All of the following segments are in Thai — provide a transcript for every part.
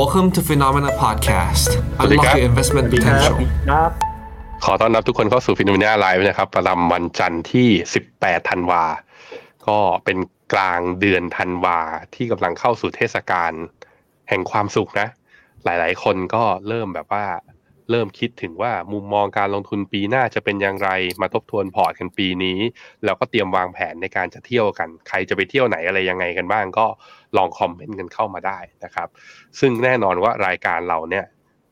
Welcome to FINNOMENA Podcast. สวัสดีครับ Unlock your investment potential. ครับขอต้อนรับทุกคนเข้าสู่ FINNOMENA Live นะครับ ประจำวันจันทร์ที่ 18 ธันวา ก็เป็นกลางเดือนธันวา ที่กำลังเข้าสู่เทศกาลแห่งความสุขนะ หลาย ๆ คนก็เริ่มแบบว่า เริ่มคิดถึงว่ามุมมองการลงทุนปีหน้าจะเป็นอย่างไร มาทบทวนพอร์ตกันปีนี้ แล้วก็เตรียมวางแผนในการจะเที่ยวกัน ใครจะไปเที่ยวไหนอะไรยังไงกันบ้าง ก็ลองคอมเมนต์กันเข้ามาได้นะครับ ซึ่งแน่นอนว่ารายการเราเนี่ย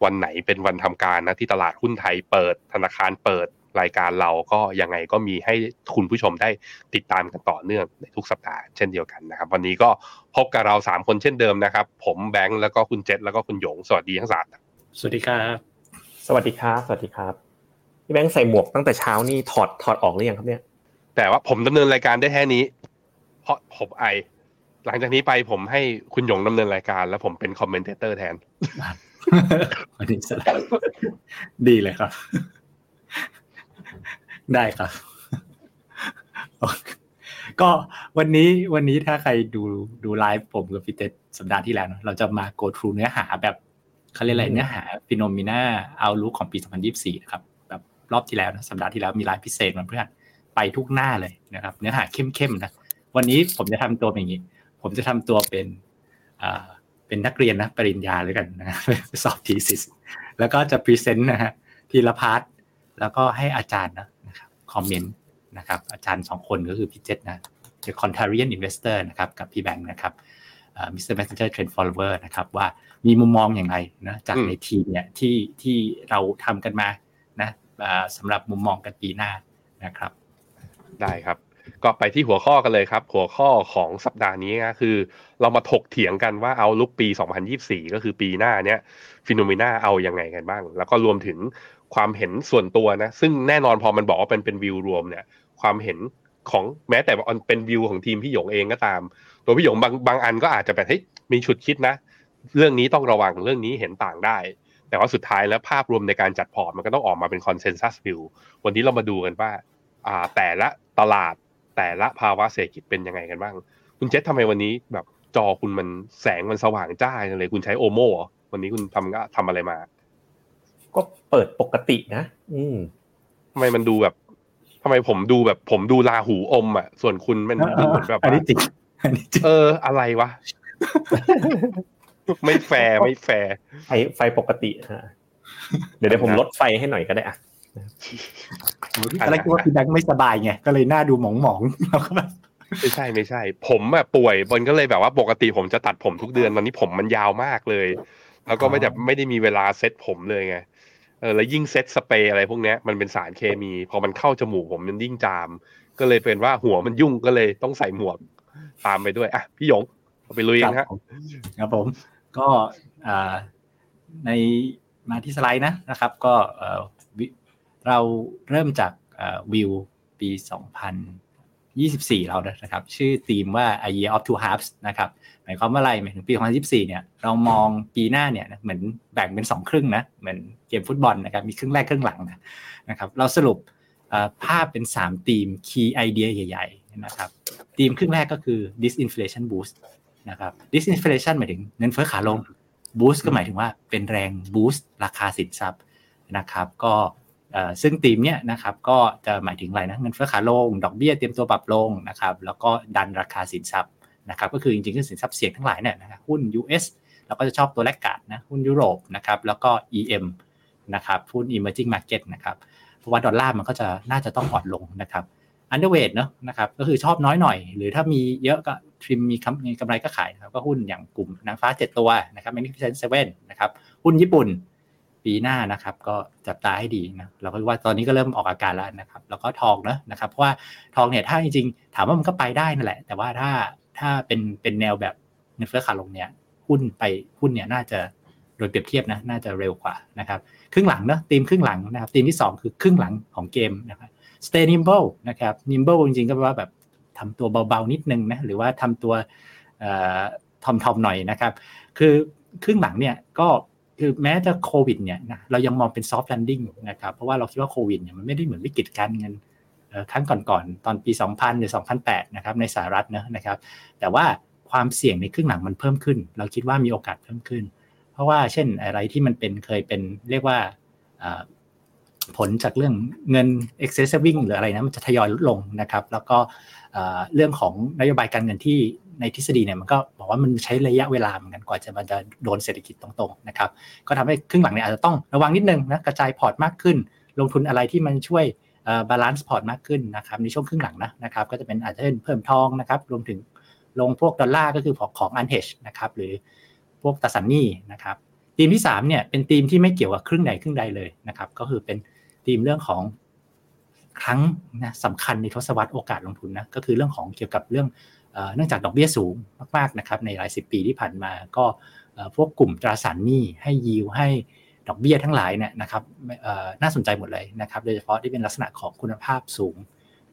วันไหนเป็นวันทำการนะที่ตลาดหุ้นไทยเปิด ธนาคารเปิดรายการเราก็ยังไงก็มีให้คุณผู้ชมได้ติดตามกันต่อเนื่องในทุกสัปดาห์เช่นเดียวกันนะครับ วันนี้ก็พบกับเราสามคนเช่นเดิมนะครับ ผมแบงค์แล้วก็คุณเจษแล้วก็คุณหยง สวัสดีทั้งสามสวัสดีครับ สวัสดีครับ สวัสดีครับพี่แบงค์ใส่หมวกตั้งแต่เช้านี่ถอดถอดออกหรือยังครับเนี่ย แต่ว่าผมดำเนินรายการได้แค่นี้ เพราะผมไอ หลังจากนี้ไปผมให้คุณหยงดำเนินรายการ แล้วผมเป็น commentator แทนวันนี้สลับดีเลยครับ ได้ครับ ก็วันนี้วันนี้ถ้าใครดูดูไลฟ์ผมกับพี่เจษสัปดาห์ที่แล้วเนอะเราจะมา go through เนื้อหาแบบ เขาเรียกอะไรเนื้อหา FINNOMENA Outlook ของปี 2024 นะครับแบบรอบที่แล้วนะสัปดาห์ที่แล้วมีไลฟ์พิเศษมาเพื่อนไปทุกหน้าเลยนะครับ เนื้อหาเข้มๆนะวันนี้ผมจะทำตัวเป็นอย่างนี้ ผมจะทำตัวเป็นอ่าเป็นนักเรียนนะปริญญาเลยกันนะสอบ thesis แล้วก็จะ present นะฮะทีละ part แล้วก็ให้อาจารย์นะนะครับคอมเมนต์นะครับอาจารย์สองคนก็คือพี่เจษนะ The Contrarian Investor นะครับกับพี่แบงค์นะครับ Mr. Messenger trend follower นะครับว่า มีมุมมองอย่างไรนะจากอืมในทีมเนี่ยที่ที่เราทำกันมานะอ่าสำหรับมุมมองกันปีหน้านะครับ ได้ครับ ก็ไปที่หัวข้อกันเลยครับ หัวข้อของสัปดาห์นี้ก็คือ เรามาถกเถียงกันว่าเอาลุกปี 2024 ก็คือปีหน้าเนี้ยฟิโนเมนาเอายังไงกันบ้าง แล้วก็รวมถึงความเห็นส่วนตัวนะ ซึ่งแน่นอนพอมันบอกว่าเป็นเป็นวิวรวมเนี่ย ความเห็นของแม้แต่ว่าเป็นวิวของทีมพี่หยงเองก็ตาม ตัวพี่หยงบางบางอันก็อาจจะแบบเฮ้ยมีฉุดคิดนะ เรื่องนี้ต้องระวังเรื่องนี้เห็นต่างได้ แต่ว่าสุดท้ายแล้วภาพรวมในการจัดพอร์ตมันก็ต้องออกมาเป็นคอนเซนแซสวิววันนี้เรามาดูกันว่าอ่า แต่ละตลาดแต่ละภาวะเศรษฐกิจเป็นยังไงกันบ้าง คุณเจษทำไมวันนี้แบบจอคุณมันแสงมันสว่างจ้าจังเลย คุณใช้โอโม่เหรอวันนี้คุณทำก็ทำอะไรมา ก็เปิดปกตินะ อืมทำไมมันดูแบบทำไมผมดูแบบ ผมดูราหูอมอะ ส่วนคุณมันดูเหมือนแบบอันว่านี้จริงอันนี้จริงเอออะไรวะ ไม่แฟร์ไม่แฟร์ไฟไฟปกติฮะเดี๋ยวเดี๋ยวผมลดไฟให้หน่อยก็ได้อะตอนแรกคิดว่าพี่แบงค์ไม่สบายไงก็เลยหน้าดูหมองๆแล้วก็แบบไม่ใช่ไม่ใช่ ผมอะป่วยบนก็เลยแบบว่าปกติผมจะตัดผมทุกเดือนตอนนี้ผมมันยาวมากเลย แล้วก็ไม่ได้ไม่ได้มีเวลาเซ็ตผมเลยไงเออแล้วยิ่งเซ็ตสเปรย์อะไรพวกเนี้ยมันเป็นสารเคมี พอมันเข้าจมูกผมมันยิ่งจาม ก็เลยเป็นว่าหัวมันยุ่งก็เลยต้องใส่หมวกตามไปด้วยอะพี่หยงเอาไปลุยกันฮะครับผม ก็ในมาที่สไลด์นะนะครับ ก็เราเริ่มจากวิวปี 2024 เรานะครับ ชื่อธีมว่า a year of two halves นะครับหมายความว่าอะไรหมายถึงปี2024เนี่ยเรามองปีหน้าเนี่ยเหมือนแบ่งเป็น 2 ครึ่งนะเหมือนเกมฟุตบอลนะครับมีครึ่งแรกครึ่งหลังนะนะครับ เราสรุปภาพเป็น 3 ธีม key idea ใหญ่ ๆ นะครับธีมครึ่งแรกก็คือ disinflation boost นะครับ disinflation หมายถึงเงินเฟ้อขาลง boost ก็หมายถึงว่าเป็นแรง boost ราคาสินทรัพย์นะครับ ก็เอ่อซึ่งธีมเนี้ยนะครับก็จะหมายถึงอะไรนะเงินเฟ้อขาลง ดอกเบี้ยเตรียมตัวปรับลงนะครับแล้วก็ดันราคาสินทรัพย์นะครับก็คือจริงๆคือสินทรัพย์เสี่ยงทั้งหลายเนี่ยนะครับหุ้น US เราก็จะชอบตัวแรกกาดนะหุ้นยุโรปนะครับแล้วก็ EM นะครับหุ้น emerging market นะครับเพราะว่าดอลลาร์มันก็จะน่าจะต้องอ่อนลงนะครับ underweight เนอะนะครับก็คือชอบน้อยหน่อย หรือถ้ามีเยอะก็ ทริมมีกำมีกำไรก็ขายนะครับก็หุ้นอย่างกลุ่มนางฟ้า 7 ตัวนะครับ Magnificent Seven นะครับหุ้นญี่ปุ่นปีหน้านะครับก็จับตาให้ดีนะเราก็ว่าตอนนี้ก็เริ่มออกอาการแล้วนะครับแล้วก็ทองนะนะครับเพราะว่าทองเนี่ยถ้าจริงๆ ถามว่ามันก็ไปได้นั่นแหละ แต่ว่าถ้าถ้าเป็นเป็นแนวแบบเงินเฟ้อขาลงเนี่ยหุ้นไปหุ้นเนี่ยน่าจะโดยเปรียบเทียบนะน่าจะเร็วกว่านะครับครึ่งหลังเนอะธีมครึ่งหลังนะครับธีมที่ 2 คือครึ่งหลังของเกมนะครับ stay nimble นะครับ nimble จริงๆก็แปลว่าแบบ ทำตัวเบาๆนิดนึงนะหรือว่าทำตัวทอมๆหน่อยนะครับ คือครึ่งหลังเนี่ยก็คือแม้จะโควิดเนี่ยนะเรายังมองเป็น soft landing นะครับเพราะว่าเราคิดว่าโควิดเนี่ยมันไม่ได้เหมือนวิกฤตการเงินครั้งก่อนๆตอนปี 2000 หรือ 2008 นะครับในสหรัฐนะนะครับ แต่ว่าความเสี่ยงในครึ่งหลังมันเพิ่มขึ้น เราคิดว่ามีโอกาสเพิ่มขึ้น เพราะว่าเช่นอะไรที่มันเป็นเคยเป็นเรียกว่า ผลจากเรื่องเงิน excess saving หรืออะไรนะมันจะทยอยลดลงนะครับ แล้วก็เรื่องของนโยบายการเงินที่ในทฤษฎีเนี่ยมันก็บอกว่ามันใช้ระยะเวลาเหมือนกันกว่าจะมันจะโดนเศรษฐกิจตรงๆนะครับก็ทำให้ครึ่งหลังเนี่ยอาจจะต้องระวังนิดนึงนะกระจายพอร์ตมากขึ้น ลงทุนอะไรที่มันช่วย balance พอร์ตมากขึ้นนะครับในช่วงครึ่งหลังนะนะครับก็จะเป็นอาจจะเพิ่มทองนะครับรวมถึงลงพวกดอลลาร์ก็คือของของอันเฮชนะครับหรือพวกตราสารหนี้นะครับทีมที่3เนี่ยเป็นทีมที่ไม่เกี่ยวกับครึ่งใดครึ่งใดเลยนะครับก็คือเป็น ทีมเรื่องของครั้งนะสำคัญในทศวรรษโอกาสลงทุนนะก็คือเรื่องของเกี่ยวกับเรื่องเนื่องจากดอกเบี้ยสูงมากๆนะครับในหลายสิบปีที่ผ่านมา ก็พวกกลุ่มตราสารหนี้ให้ยิวให้ดอกเบี้ยทั้งหลายเนี่ยนะครับน่าสนใจหมดเลยนะครับโดยเฉพาะที่เป็นลักษณะของคุณภาพสูง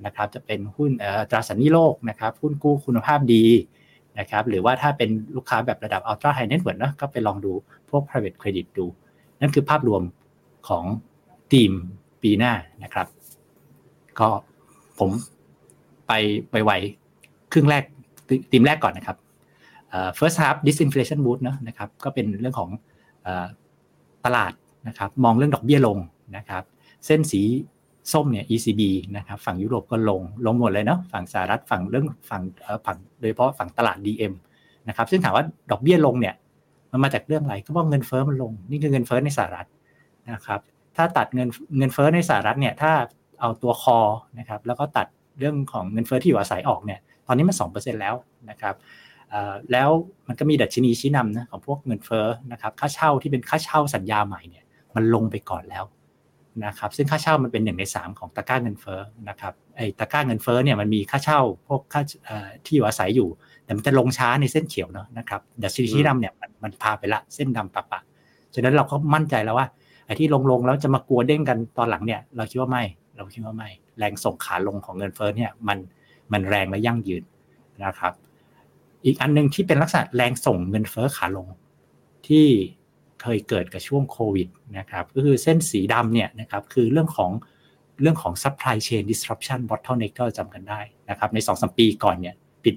นะครับจะเป็นหุ้นตราสารหนี้โลกนะครับหุ้นกู้คุณภาพดีนะครับหรือว่าถ้าเป็นลูกค้าแบบระดับ ultra high net worth นะก็ไปลองดูพวก private credit ดู นั่นคือภาพรวมของ ทีมปีหน้านะครับ ก็ผมไปไปไวครึ่งแรกทีมแรกก่อนนะครับ first half disinflation boost นะนะครับ ก็เป็นเรื่องของตลาดนะครับ มองเรื่องดอกเบี้ยลงนะครับ เส้นสีส้มเนี่ย ECB นะครับ ฝั่งยุโรปก็ลง ลงหมดเลยเนาะ ฝั่งสหรัฐ ฝั่งเรื่องฝั่งฝั่งโดยเฉพาะฝั่งตลาด DM นะครับ ซึ่งถามว่าดอกเบี้ยลงเนี่ย มันมาจากเรื่องอะไร ก็เพราะเงินเฟ้อมันลง นี่คือเงินเฟ้อในสหรัฐนะครับ ถ้าตัดเงินเงินเฟ้อในสหรัฐเนี่ยถ้าเอาตัวคอนะครับแล้วก็ตัดเรื่องของเงินเฟ้อที่อยู่อาศัยออกเนี่ยตอนนี้มันสองเปอร์เซ็นแล้วนะครับแล้วมันก็มีดัชนีชี้นำนะของพวกเงินเฟ้อนะครับค่าเช่าที่เป็นค่าเช่าสัญญาใหม่เนี่ยมันลงไปก่อนแล้วนะครับซึ่งค่าเช่ามันเป็นหนึ่งใน 3 ของตะกร้าเงินเฟ้อนะครับไอ้ตะกร้าเงินเฟ้อเนี่ยมันมีค่าเช่าพวกค่าที่อยู่อาศัยอยู่ แต่มันจะลงช้าในเส้นเขียวเนาะนะครับดัชนีชี้นำเนี่ยมันพาไปละเส้นดำปะปะฉะนั้นเราก็มั่นใจแล้วว่า อ้ที่ลงลงแล้วจะมากลัวเด้งกันตอนหลังเนี่ย เราคิดว่าไม่ เราคิดว่าไม่ แรงส่งขาลงของเงินเฟ้อเนี่ยมันมันแรงและยั่งยืนนะครับ อีกอันนึงที่เป็นลักษณะแรงส่งเงินเฟ้อขาลงที่เคยเกิดกับช่วงโควิดนะครับก็คือเส้นสีดำเนี่ยนะครับคือเรื่องของเรื่องของ supply chain disruption bottleneck ก็จำกันได้นะครับใน2อสปีก่อนเนี่ยปิด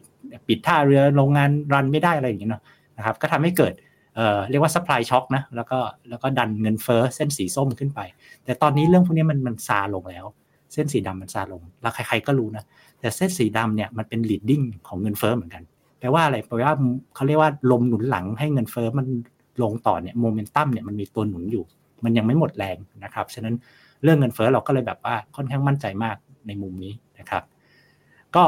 ปิดท่าเรือโรงงานรันไม่ได้อะไรอย่างเงี้ยนะครับก็ทำให้เกิด เออเรียกว่า supply shock นะแล้วก็แล้วก็ดันเงินเฟ้อเส้นสีส้มขึ้นไป แต่ตอนนี้เรื่องพวกนี้มันมันซาลงแล้ว เส้นสีดำมันซาลง แล้วใครๆก็รู้นะแต่เส้นสีดำเนี่ยมันเป็น leading ของเงินเฟ้อเหมือนกันแปลว่าอะไรแปลว่าเขาเรียกว่าลมหนุนหลังให้เงินเฟ้อมันลงต่อเนี่ยโมเมนตัมเนี่ยมันมีตัวหนุนอยู่ มันยังไม่หมดแรงนะครับฉะนั้นเรื่องเงินเฟ้อเราก็เลยแบบว่าค่อนข้างมั่นใจมากในมุมนี้นะครับ ก็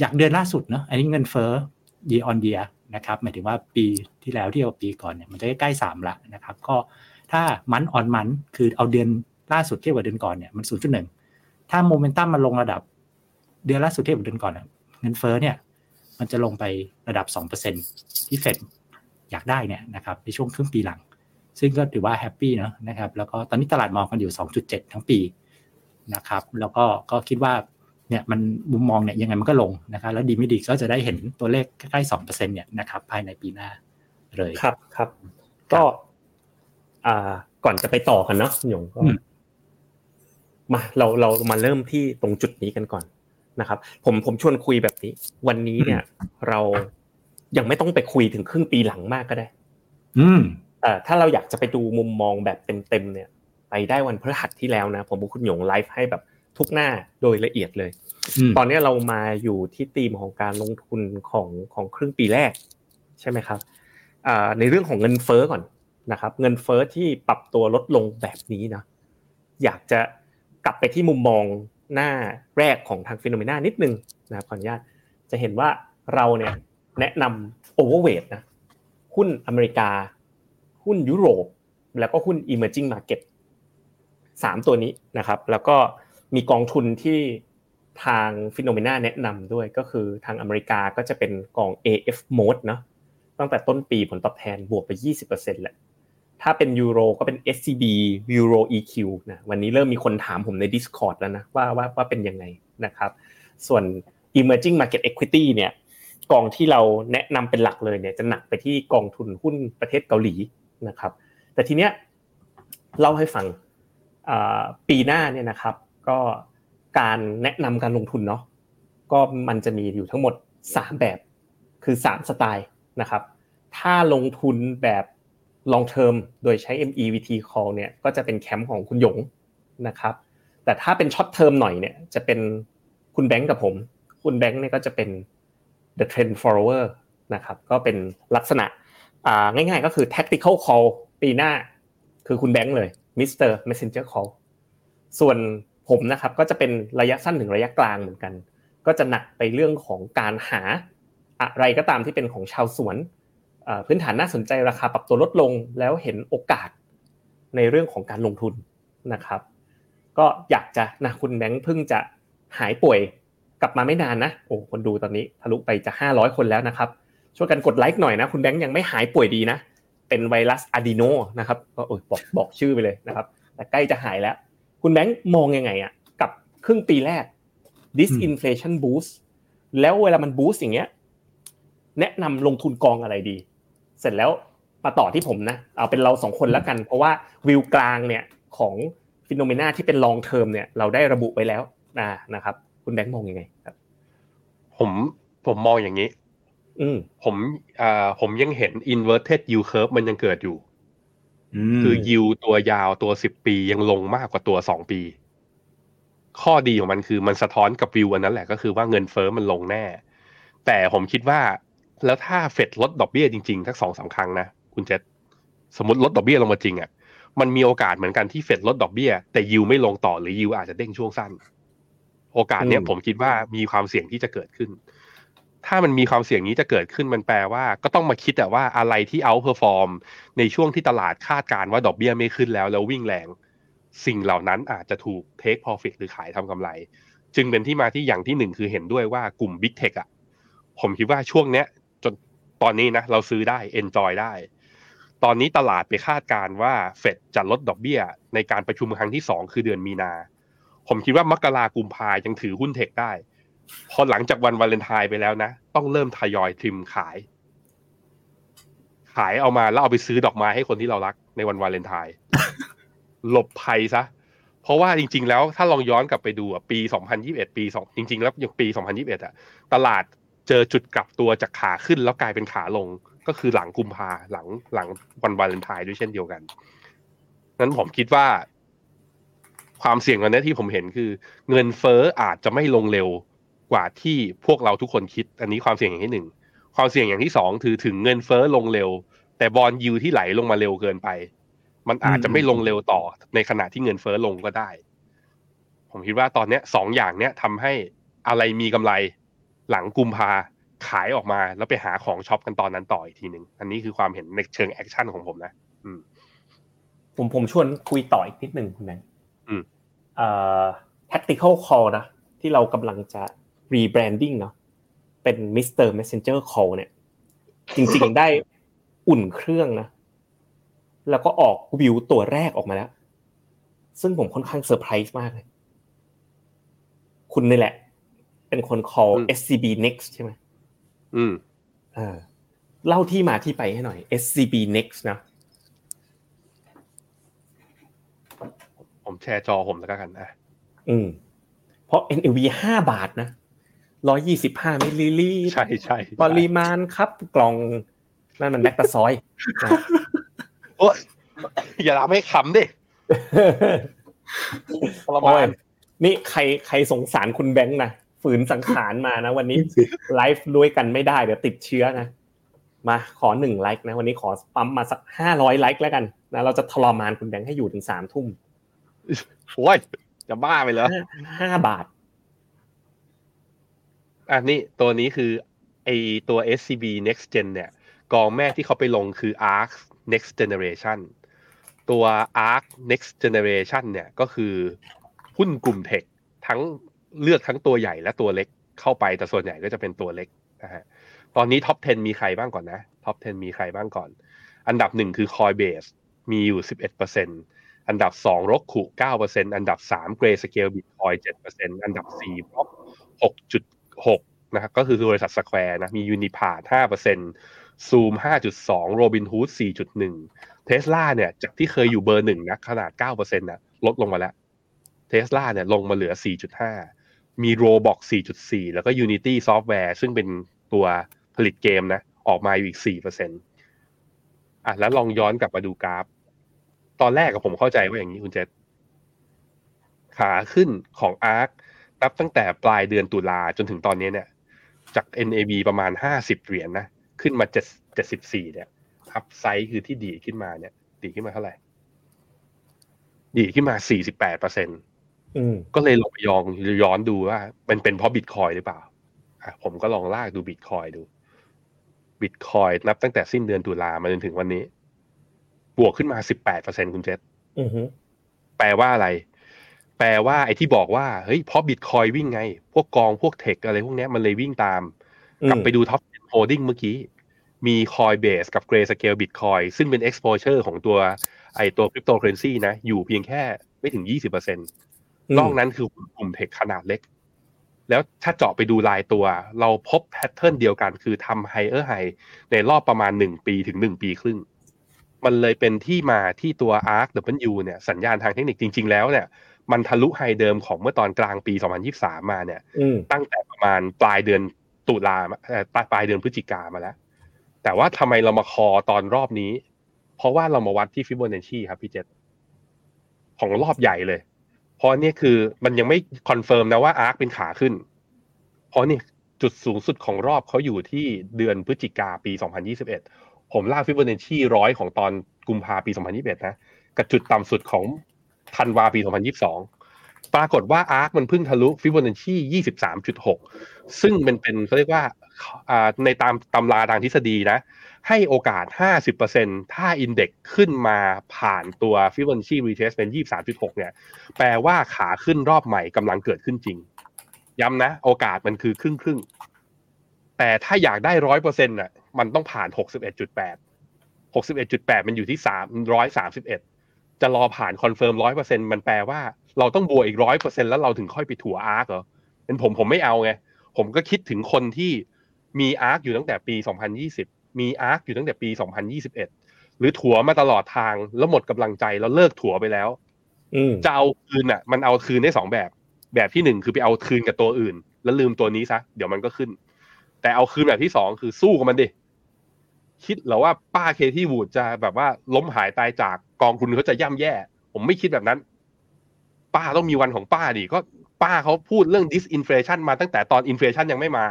อยากเดือนล่าสุดเนาะอันนี้เงินเฟ้อ year on year นะครับหมายถึงว่าปีที่แล้วที่เอาปีก่อนเนี่ยมันจะใกล้สามละนะครับก็ถ้า month on month คือเอาเดือนล่าสุดเทียบกับเดือนก่อนเนี่ยมันศูนย์จุดหนึ่งถ้าโมเมนตัมมันลงระดับ เดือนล่าสุดเทียบกับเดือนก่อนเงินเฟ้อเนี่ยมันจะลงไประดับสองเปอร์เซ็นต์ที่เฟดอยากได้เนี่ยนะครับในช่วงครึ่งปีหลัง ซึ่งก็ถือว่า happy เนาะนะครับแล้วก็ตอนนี้ตลาดมองกันอยู่ 2.7 ทั้งปีนะครับแล้วก็ก็คิดว่า เนี่ยมันมุมมองเนี่ยยังไงมันก็ลงนะครับแล้วดีไม่ดีก็จะได้เห็นตัวเลขใกล้ๆสองเปอร์เซ็นเนี่ยนะครับภายในปีหน้าเลยครับครับ ก็ อ่า ก่อนจะไปต่อกันเนาะหยงก็มาเราเรามาเริ่มที่ตรงจุดนี้กันก่อนนะครับ ผมผมชวนคุยแบบนี้ วันนี้เนี่ย เรายังไม่ต้องไปคุยถึงครึ่งปีหลังมากก็ได้ อืมแต่ถ้าเราอยากจะไปดูมุมมองแบบเต็มๆเนี่ย ไปได้วันพฤหัสที่แล้วนะ ผมบุคุณหยงไลฟ์ให้แบบ ทุกหน้าโดยละเอียดเลย ตอนนี้เรามาอยู่ที่ธีมของการลงทุนของของครึ่งปีแรก ใช่ไหมครับในเรื่องของเงินเฟ้อก่อนนะครับ เงินเฟ้อที่ปรับตัวลดลงแบบนี้นะอยากจะกลับไปที่มุมมองหน้าแรกของทางฟิโนเมนานิดนึงนะครับขออนุญาตจะเห็นว่าเราเนี่ยแนะนำ overweight นะหุ้นอเมริกา หุ้นยุโรป แล้วก็หุ้น emerging market สามตัวนี้นะครับ แล้วก็ มีกองทุนที่ทาง FINNOMENA แนะนำด้วยก็คือทางอเมริกาก็จะเป็นกอง AF mode เนาะตั้งแต่ต้นปีผลตอบแทนบวกไป 20%แหละ ถ้าเป็นยูโรก็เป็น SCB Euro EQ นะวันนี้เริ่มมีคนถามผมใน Discord แล้วนะว่าว่าว่าเป็นยังไงนะครับ ส่วน emerging market equity เนี่ยกองที่เราแนะนำเป็นหลักเลยเนี่ยจะหนักไปที่กองทุนหุ้นประเทศเกาหลีนะครับ แต่ทีเนี้ยเล่าให้ฟังปีหน้าเนี่ยนะครับ ก็การแนะนำการลงทุนเนาะก็มันจะมีอยู่ทั้งหมด 3 แบบ คือ 3 สไตล์นะครับ ถ้าลงทุนแบบ long term โดยใช้ MEVT call เนี่ยก็จะเป็นแคมป์ของคุณหยงนะครับ แต่ถ้าเป็น short term หน่อยเนี่ยจะเป็นคุณแบงก์กับผม คุณแบงก์เนี่ยก็จะเป็น the trend follower นะครับ ก็เป็นลักษณะง่ายๆก็คือ tactical call ปีหน้าคือคุณแบงก์เลย Mr. Messenger call ส่วน ผมนะครับก็จะเป็นระยะสั้นถึงระยะกลางเหมือนกัน ก็จะหนักไปเรื่องของการหาอะไรก็ตามที่เป็นของชาวสวนพื้นฐานน่าสนใจราคาปรับตัวลดลงแล้วเห็นโอกาสในเรื่องของการลงทุนนะครับ ก็อยากจะนะคุณแบงค์เพิ่งจะหายป่วยกลับมาไม่นานนะโอ้คนดูตอนนี้ทะลุไปจะ 500 คนแล้วนะครับช่วยกันกดไลค์หน่อยนะคุณแบงค์ยังไม่หายป่วยดีนะเป็นไวรัสอะดีโนนะครับก็บอกบอกชื่อไปเลยนะครับ แต่ใกล้จะหายแล้ว คุณแบงค์มองยังไงอะกับครึ่งปีแรก disinflation boost แล้วเวลามัน boost อย่างเงี้ย แนะนำลงทุนกองอะไรดี เสร็จแล้วมาต่อที่ผมนะเอาเป็นเราสองคนแล้วกัน เพราะว่าวิวกลางเนี่ยของ FINNOMENA ที่เป็น long term เนี่ยเราได้ระบุไว้แล้วนะนะครับ คุณแบงค์มองยังไงครับ ผมผมมองอย่างนี้ อืมผมอ่าผมยังเห็น inverted yield curve มันยังเกิดอยู่ คือ yield ตัวยาวตัวสิบปียังลงมากกว่าตัวสองปี ข้อดีของมันคือมันสะท้อนกับวิวอันนั้นแหละก็คือว่าเงินเฟ้อมันลงแน่ แต่ผมคิดว่า แล้วถ้าเฟดลดดอกเบี้ยจริงๆทั้งสองสามครั้งนะคุณเจษสมมติลดดอกเบี้ยลงมาจริงอะมันมีโอกาสเหมือนกันที่เฟดลดดอกเบี้ย แต่ยิวไม่ลงต่อหรือยิวอาจจะเด้งช่วงสั้น โอกาสเนี้ยผมคิดว่ามีความเสี่ยงที่จะเกิดขึ้น ถ้ามันมีความเสี่ยงนี้จะเกิดขึ้นมันแปลว่า ก็ต้องมาคิดแต่ว่าอะไรที่ outperform ในช่วงที่ตลาดคาดการณ์ว่าดอกเบี้ยไม่ขึ้นแล้วแล้ววิ่งแรง สิ่งเหล่านั้นอาจจะถูก take profit หรือขายทำกำไร จึงเป็นที่มาที่อย่างที่หนึ่งคือเห็นด้วยว่ากลุ่มบิ๊กเทคอะผมคิดว่าช่วงเนี้ยจนตอนนี้นะเราซื้อได้เอนจอยได้ ตอนนี้ตลาดไปคาดการว่าเฟดจะลดดอกเบี้ย ในการประชุมครั้งที่สองคือเดือนมีนา ผมคิดว่ามกรากุมภายังถือหุ้นเทคได้ พอหลังจากวันวาเลนไทน์ไปแล้วนะ ต้องเริ่มทยอยทิมขาย ขายเอามาแล้วเอาไปซื้อดอกไม้ให้คนที่เรารักในวันวาเลนไทน์หลบภัยซะ เพราะว่าจริง ๆ แล้วถ้าลองย้อนกลับไปดูปี 2021 ปี2จริง ๆ แล้วยังปี 2021อะตลาดเจอจุดกลับตัวจากขาขึ้นแล้วกลายเป็นขาลงก็คือหลังกุมภาหลังหลังวันวาเลนไทน์ด้วยเช่นเดียวกันนั้นผมคิดว่า ความเสี่ยงตอนนี้ที่ผมเห็นคือ เงินเฟ้ออาจจะไม่ลงเร็ว กว่าที่พวกเราทุกคนคิด อันนี้ความเสี่ยงอย่างที่หนึ่งความเสี่ยงอย่างที่สองคือถึงเงินเฟ้อลงเร็ว แต่ bond yield ที่ไหลลงมาเร็วเกินไป มันอาจจะไม่ลงเร็วต่อในขณะที่เงินเฟ้อลงก็ได้ ผมคิดว่าตอนนี้สองอย่างเนี้ยทำให้อะไรมีกำไรหลังกุมภาฯขายออกมาแล้วไปหาของช็อปกันตอนนั้นต่ออีกทีหนึ่งอันนี้คือความเห็นในเชิง action ของผมนะอืมผมผมชวนคุยต่ออีกนิดหนึ่งคุณแบงค์เอ่อ tactical call นะที่เรากำลังจะ rebranding เนาะเป็น Mr. Messenger call เนี่ย จริงๆได้อุ่นเครื่องนะ แล้วก็ออกวิวตัวแรกออกมาแล้ว ซึ่งผมค่อนข้างเซอร์ไพรส์มากเลย คุณนี่แหละ เป็นคน call SCB next ใช่ไหมอืมเออเล่าที่มาที่ไปให้หน่อย SCB next นะผมแชร์จอผมแล้วกันนะอืม เพราะ NAV ห้าบาทนะ ร้อยยี่สิบห้ามิลลิลิตรใช่ใช่ปริมาณครับกล่องนั่นมันแลคตาซอยโอ้ยอย่าทำให้ขำดิประมาณนี่ใครใครสงสารคุณแบงค์นะฝืนสังขารมานะ วันนี้ไลฟ์ด้วยกันไม่ได้เดี๋ยวติดเชื้อนะมาขอหนึ่งไลค์นะ วันนี้ขอปั๊มมาสักห้าร้อยไลค์แล้วกันนะเราจะทรมานคุณแบงค์ให้อยู่ถึงสามทุ่มโอ้ยจะบ้าไปเลยห้าบาท อันนี้ตัวนี้คือไอตัว SCB Next Gen เนี่ย กองแม่ที่เขาไปลงคือ ARK Next Generation ตัว ARK Next Generation เนี่ยก็คือหุ้นกลุ่มเทคทั้งเลือกทั้งตัวใหญ่และตัวเล็กเข้าไปแต่ส่วนใหญ่ก็จะเป็นตัวเล็กนะฮะตอนนี้ top 10 มีใครบ้างก่อนนะ top 10 มีใครบ้างก่อน อันดับหนึ่งคือ Coinbase มีอยู่ 11%อันดับ2 Roku 9%อันดับ3 Grayscale Bitcoin 7%อันดับ4บล็อก หกนะครับก็คือบริษัทสแควร์นะมียูนิพาห้าเปอร์เซ็นต์ซูมห้าจุดสองโรบินฮูดสี่จุดหนึ่งเทสลาเนี่ยจากที่เคยอยู่เบอร์หนึ่งนะขนาดเก้าเปอร์เซ็นต์นะลดลงมาแล้วเทสลาเนี่ยลงมาเหลือสี่จุดห้ามี Roblox สี่จุดสี่แล้วก็ Unity Software ซึ่งเป็นตัวผลิตเกมนะ ออกมาอยู่อีกสี่เปอร์เซ็นต์อะแล้วลองย้อนกลับมาดูกราฟ ตอนแรกกับผมเข้าใจว่าอย่างนี้คุณเจษขาขึ้นของ ARK นับตั้งแต่ปลายเดือนตุลาจนถึงตอนนี้เนี่ย จาก NAV ประมาณห้าสิบเหรียญนะขึ้นมาเจ็ดเจ็ดสิบสี่เนี่ย upside คือที่ดีขึ้นมาเนี่ย ดีขึ้นมาเท่าไหร่ ดีขึ้นมาสี่สิบแปดเปอร์เซ็นต์ก็เลยลองไปยองย้อนดูว่า มันเป็นเพราะบิตคอยน์หรือเปล่าอะผมก็ลองลากดูบิตคอยน์ดูบิตคอยน์นับตั้งแต่สิ้นเดือนตุลามาจนถึงวันนี้ บวกขึ้นมาสิบแปดเปอร์เซ็นต์คุณเจษแปลว่าอะไร แปลว่าไอ้ที่บอกว่าเฮ้ยเพราะบิตคอยน์วิ่งไง พวกกองพวก tech อะไรพวกนี้มันเลยวิ่งตาม กลับไปดู top holding เมื่อกี้มี Coinbase กับ Grayscale Bitcoin ซึ่งเป็น exposure ของตัวไอตัวคริปโตเคอเรนซีนะ อยู่เพียงแค่ไม่ถึงยี่สิบเปอร์เซ็นต์นอกนั้นคือกลุ่ม tech ขนาดเล็ก แล้วถ้าเจาะไปดูรายตัว เราพบ pattern เดียวกันคือทำ higher high ในรอบประมาณหนึ่งปีถึงหนึ่งปีครึ่ง มันเลยเป็นที่มาที่ตัว ARK W เนี่ยสัญญาณทางเทคนิคจริง ๆ แล้วเนี่ย มันทะลุ high เดิมของเมื่อตอนกลางปี 2023 มาเนี่ยตั้งแต่ประมาณปลายเดือนตุลาปลายเดือนพฤศจิกามาแล้ว แต่ว่าทำไมเรามา call ตอนรอบนี้ เพราะว่าเรามาวัดที่ฟิโบนัชชีครับพี่เจษของรอบใหญ่เลย เพราะนี่คือมันยังไม่ confirm นะว่า ARK เป็นขาขึ้น เพราะนี่จุดสูงสุดของรอบเขาอยู่ที่เดือนพฤศจิกาปี 2021 ผมลากฟิโบนัชชีร้อยของตอนกุมภาปี 2021 นะกับจุดต่ำสุดของ ธันวาปี 2022 ปรากฏว่า ARK มันเพิ่งทะลุฟิโบนัชชี 23.6 ซึ่งมันเป็นเขาเรียกว่าในตามตำราทางทฤษฎีนะ ให้โอกาส 50%ถ้า index ขึ้นมาผ่านตัว Fibonacci retracement 23.6 เนี่ย แปลว่าขาขึ้นรอบใหม่กำลังเกิดขึ้นจริง ย้ำนะ โอกาสมันคือครึ่งครึ่งแต่ถ้าอยากได้ร้อยเปอร์เซ็นต์น่ะมันต้องผ่าน61.8 61.8มันอยู่ที่331 จะรอผ่าน confirm ร้อยเปอร์เซ็นต์มันแปลว่า เราต้องบวกอีกร้อยเปอร์เซ็นต์แล้วเราถึงค่อยไปถัว ARK เหรอเป็นผมผมไม่เอาไง ผมก็คิดถึงคนที่มี ARK อยู่ตั้งแต่ปี 2020 มี ARK อยู่ตั้งแต่ปี 2021 หรือถัวมาตลอดทางแล้วหมดกำลังใจแล้วเลิกถัวไปแล้วจะเอาคืนอะ มันเอาคืนได้สองแบบ แบบที่หนึ่งคือไปเอาคืนกับตัวอื่น แล้วลืมตัวนี้ซะเดี๋ยวมันก็ขึ้น แต่เอาคืนแบบที่สองคือสู้กับมันดิ คิดหรอว่าป้า Cathie Wood จะแบบว่าล้มหายตายจากกองทุนเขาจะย่ำแย่ ผมไม่คิดแบบนั้น ป้าต้องมีวันของป้าดิก็ป้าเขาพูดเรื่อง disinflation มาตั้งแต่ตอน inflation ยังไม่มา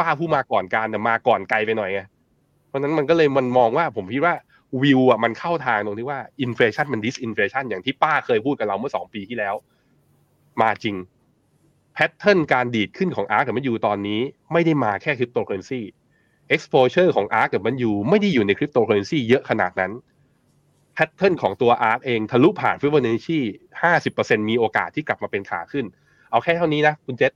ป้าผู้มาก่อนกาลแต่มาก่อนไกลไปหน่อยไงเพราะนั้นมันก็เลยมันมองว่าผมคิดว่าวิวอะมันเข้าทางตรงที่ว่า inflation มัน disinflation อย่างที่ป้าเคยพูดกับเราเมื่อสองปีที่แล้ว มาจริง pattern การดีดขึ้นของ ARKW มันอยู่ตอนนี้ ไม่ได้มาแค่คริปโตเคอเรนซี exposure ของ ARKW มันอยู่ไม่ได้อยู่ในคริปโตเคอเรนซีเยอะขนาดนั้น pattern ของตัว ARK เองทะลุผ่านฟิบอนัชชีห้าสิบเปอร์เซ็นมีโอกาสที่กลับมาเป็นขาขึ้น เอาแค่เท่านี้นะคุณเจษ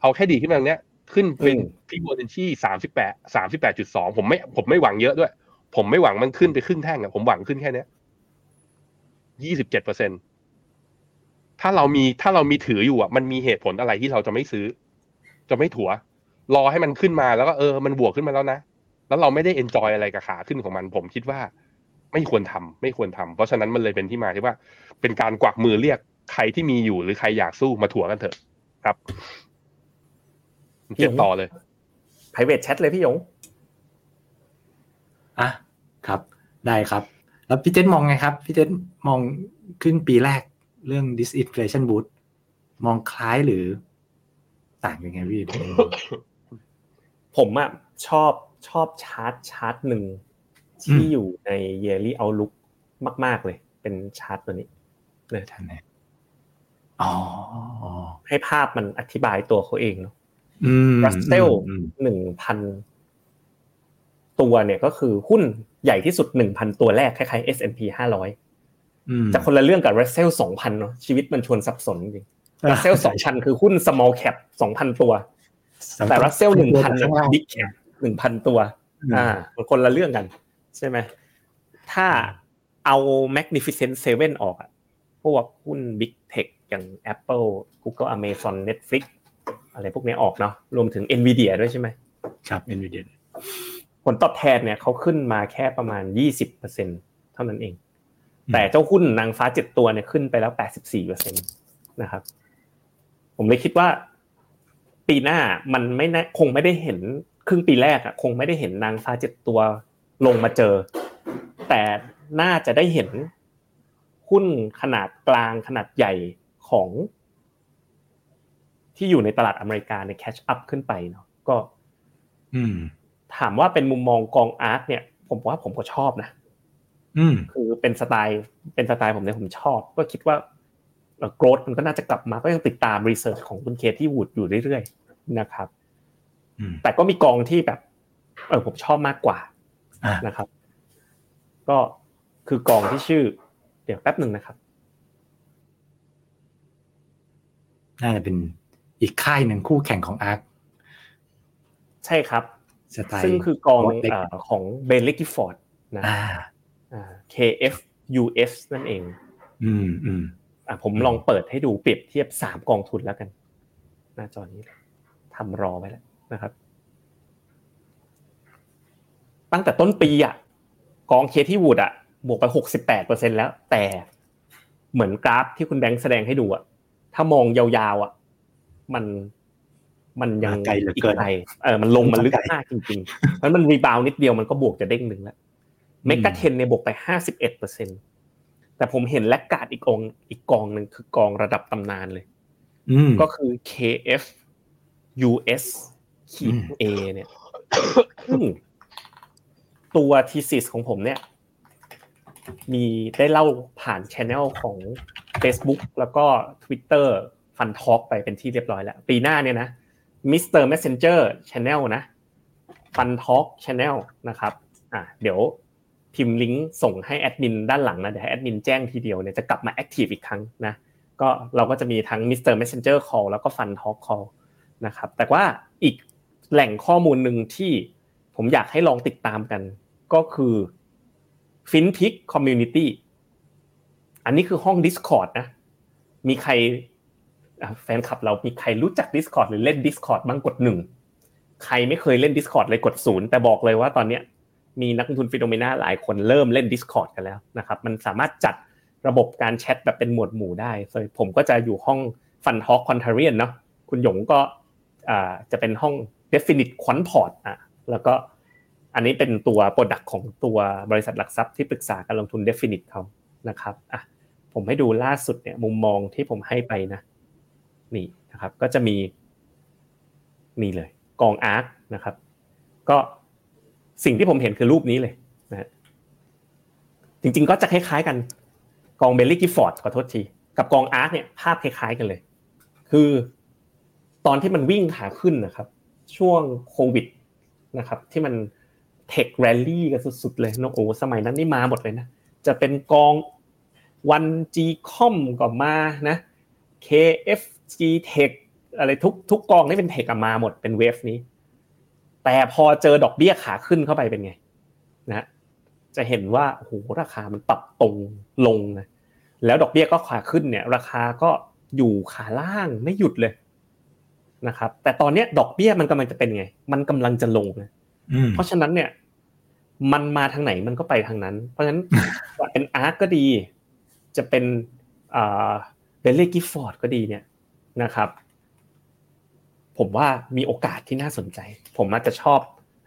เอาแค่ดีดขึ้นมาเนี้ยขึ้นเป็นฟิโบนัชชีสามสิบแปดสามสิบแปดจุดสองผมไม่ผมไม่หวังเยอะด้วย ผมไม่หวังมันขึ้นไปครึ่งแท่งอะผมหวังขึ้นแค่เนี้ยยี่สิบเจ็ดเปอร์เซ็นถ้าเรามีถ้าเรามีถืออยู่อะ มันมีเหตุผลอะไรที่เราจะไม่ซื้อ จะไม่ถัว รอให้มันขึ้นมาแล้วก็เออมันบวกขึ้นมาแล้วนะ แล้วเราไม่ได้เอนจอยอะไรกับขาขึ้นของมัน ผมคิดว่า ไม่ควรทำไม่ควรทำเพราะฉะนั้นมันเลยเป็นที่มาที่ว่า เป็นการกวักมือเรียกใครที่มีอยู่หรือใครอยากสู้มาถัวกันเถอะครับเก็บต่อเลย private chat เลยพี่ยงอะครับ ได้ครับ แล้วพี่เจษมองไงครับ พี่เจษมองขึ้นปีแรกเรื่อง disinflation boost มองคล้ายหรือต่างยังไงพี่ ผมอะชอบชอบชาร์ตชาร์ตหนึ่งที่อยู่ใน yearly outlook มาก ๆ เลย เป็นชาร์ตตัวนี้เลยท่านไหนอ๋อให้ภาพมันอธิบายตัวเขาเองเนาะรัสเซลหนึ่งพันตัวเนี่ยก็คือหุ้นใหญ่ที่สุดหนึ่งพันตัวแรกคล้ายๆ S&P ห้าร้อยจะคนละเรื่องกับรัสเซลสองพันเนาะชีวิตมันชวนสับสนจริงรัสเซลสองพันคือหุ้น small cap สองพันตัว แต่รัสเซลหนึ่งพันเนี่ย big cap หนึ่งพันตัว อ่ามันคนละเรื่องกัน ใช่ไหม ถ้าเอา magnificent seven ออกอะพวกหุ้น big tech อย่าง Apple Google Amazon Netflix อะไรพวกนี้ออกเนาะรวมถึง Nvidia ด้วยใช่ไหมครับ Nvidia ผลตอบแทนเนี่ยเขาขึ้นมาแค่ประมาณยี่สิบเปอร์เซ็นเท่านั้นเอง แต่เจ้าหุ้นนางฟ้าเจ็ดตัวเนี่ยขึ้นไปแล้วแปดสิบสี่เปอร์เซ็นตนะครับ ผมเลยคิดว่า ปีหน้ามันไม่คงไม่ได้เห็นครึ่งปีแรกอะคงไม่ได้เห็นนางฟ้าเจ็ดตัวลงมาเจอ แต่น่าจะได้เห็นหุ้นขนาดกลางขนาดใหญ่ของ ที่อยู่ในตลาดอเมริกาในแคชอัพขึ้นไปเนาะก็อืมถามว่าเป็นมุมมองกองอาร์ตเนี่ย ผมว่าผมก็ชอบนะอืมคือเป็นสไตล์เป็นสไตล์ผมเนี่ยผมชอบ ก็คิดว่า โกรดมันก็น่าจะกลับมาก็ยังติดตามรีเสิร์ชของคุณเคที่วูดอยู่เรื่อยๆนะครับอืมแต่ก็มีกองที่แบบ เออผมชอบมากกว่าอ่านะครับ ก็คือกองที่ชื่อ เดี๋ยวแป๊บหนึ่งนะครับ น่าจะเป็นอีกค่ายหนึ่งคู่แข่งของ ARK ใช่ครับสไตล์ซึ่งคือกองเล็กเอ่อของ Baillie Gifford นะอ่าอ่า KFUS นั่นเอง อืมอืมอะ ผมลองเปิดให้ดูเปรียบเทียบสามกองทุนแล้วกัน หน้าจอนี้ทำรอไว้แล้วนะครับ ตั้งแต่ต้นปีอะกอง Cathie Wood อะบวกไปหกสิบแปดเปอร์เซ็นแล้ว แต่เหมือนกราฟที่คุณแบงค์แสดงให้ดูอะถ้ามองยาวๆอะมันมันยังมาไกลเหลืออีกเกินไกลเออมันลงมันลึกมาไกลมากจริงๆเพราะมัน rebound นิดเดียวมันก็บวกจะเด้งหนึ่งแล้ว MEGA10 เนี่ยบวกไปห้าสิบเอ็ดเปอร์เซ็น แต่ผมเห็น laggard อีกกองอีกกองหนึ่งคือกองระดับตำนานเลยอืมก็คือ KFUS ขีดอืม A เนี่ยซึ่งตัว thesis ของผมเนี่ย มีได้เล่าผ่าน channel ของ Facebook แล้วก็ Twitter Fund Talk ไปเป็นที่เรียบร้อยแล้ว ปีหน้าเนี่ยนะ Mr. Messenger Channel นะฟันทอก Channel นะครับ อะเดี๋ยว พิมพ์ลิงก์ส่งให้แอดมินด้านหลังนะเดี๋ยวให้แอดมินแจ้งทีเดียวเนี่ยจะกลับมา active อีกครั้งนะก็เราก็จะมีทั้ง Mr. Messenger Call แล้วก็ Fund Talk Call นะครับแต่ว่าอีกแหล่งข้อมูลหนึ่งที่ผมอยากให้ลองติดตามกัน ก็คือ FinPix Community อันนี้คือห้อง Discord นะมีใครแฟนคลับเรามีใครรู้จัก Discord หรือเล่น Discord บ้างกดหนึ่งใครไม่เคยเล่น Discord เลยกดศูนย์แต่บอกเลยว่าตอนเนี้ย มีนักลงทุนฟิโนเมนาหลายคนเริ่มเล่น Discord กันแล้วนะครับมันสามารถจัดระบบการแชทแบบเป็นหมวดหมู่ได้โดยผมก็จะอยู่ห้อง Fun Talk c o n t a r i a n เนาะคุณหยงก็จะเป็นห้อง Definite Quantport อะแล้วก็อันนี้เป็นตัวโปรดักของตัวบริษัทหลักทรัพย์ที่ปรึกษาการลงทุน Definite เขานะครับอะผมให้ดูล่าสุดเนี่ยมุมมองที่ผมให้ไปนะนี่นะครับก็จะมีนี่เลยกองอาร์คนะครับ ก็ สิ่งที่ผมเห็นคือรูปนี้เลยนะฮะจริงๆก็จะคล้ายๆกันกอง Baillie Gifford ขอโทษที กับกอง ARK เนี่ยภาพคล้ายๆกันเลย คือตอนที่มันวิ่งขาขึ้นนะครับ ช่วงโควิดนะครับ ที่มัน tech rally กันสุดๆเลยนะโอ้สมัยนั้นนี่มาหมดเลยนะ จะเป็นกอง ONE-GECOM ก็มานะ KFGTECH อะไรทุกทุกกองนี่เป็น tech มาหมดเป็น wave นี้ แต่พอเจอดอกเบี้ยขาขึ้นเข้าไปเป็นไงนะจะเห็นว่าโอ้โหราคามันปรับตรงลงนะแล้วดอกเบี้ยก็ขาขึ้นเนี่ย ราคาก็อยู่ขาล่างไม่หยุดเลยนะครับ แต่ตอนเนี้ยดอกเบี้ยมันกำลังจะเป็นไง มันกำลังจะลงนะอืมเพราะฉะนั้นเนี่ย มันมาทางไหนมันก็ไปทางนั้น เพราะฉะนั้นจะเป็นอาร์ก็ดี จะเป็นอ่าเบลเล่กิฟฟอร์ดก็ดีเนี่ยนะครับ ผมว่ามีโอกาสที่น่าสนใจ ผมอาจจะชอบ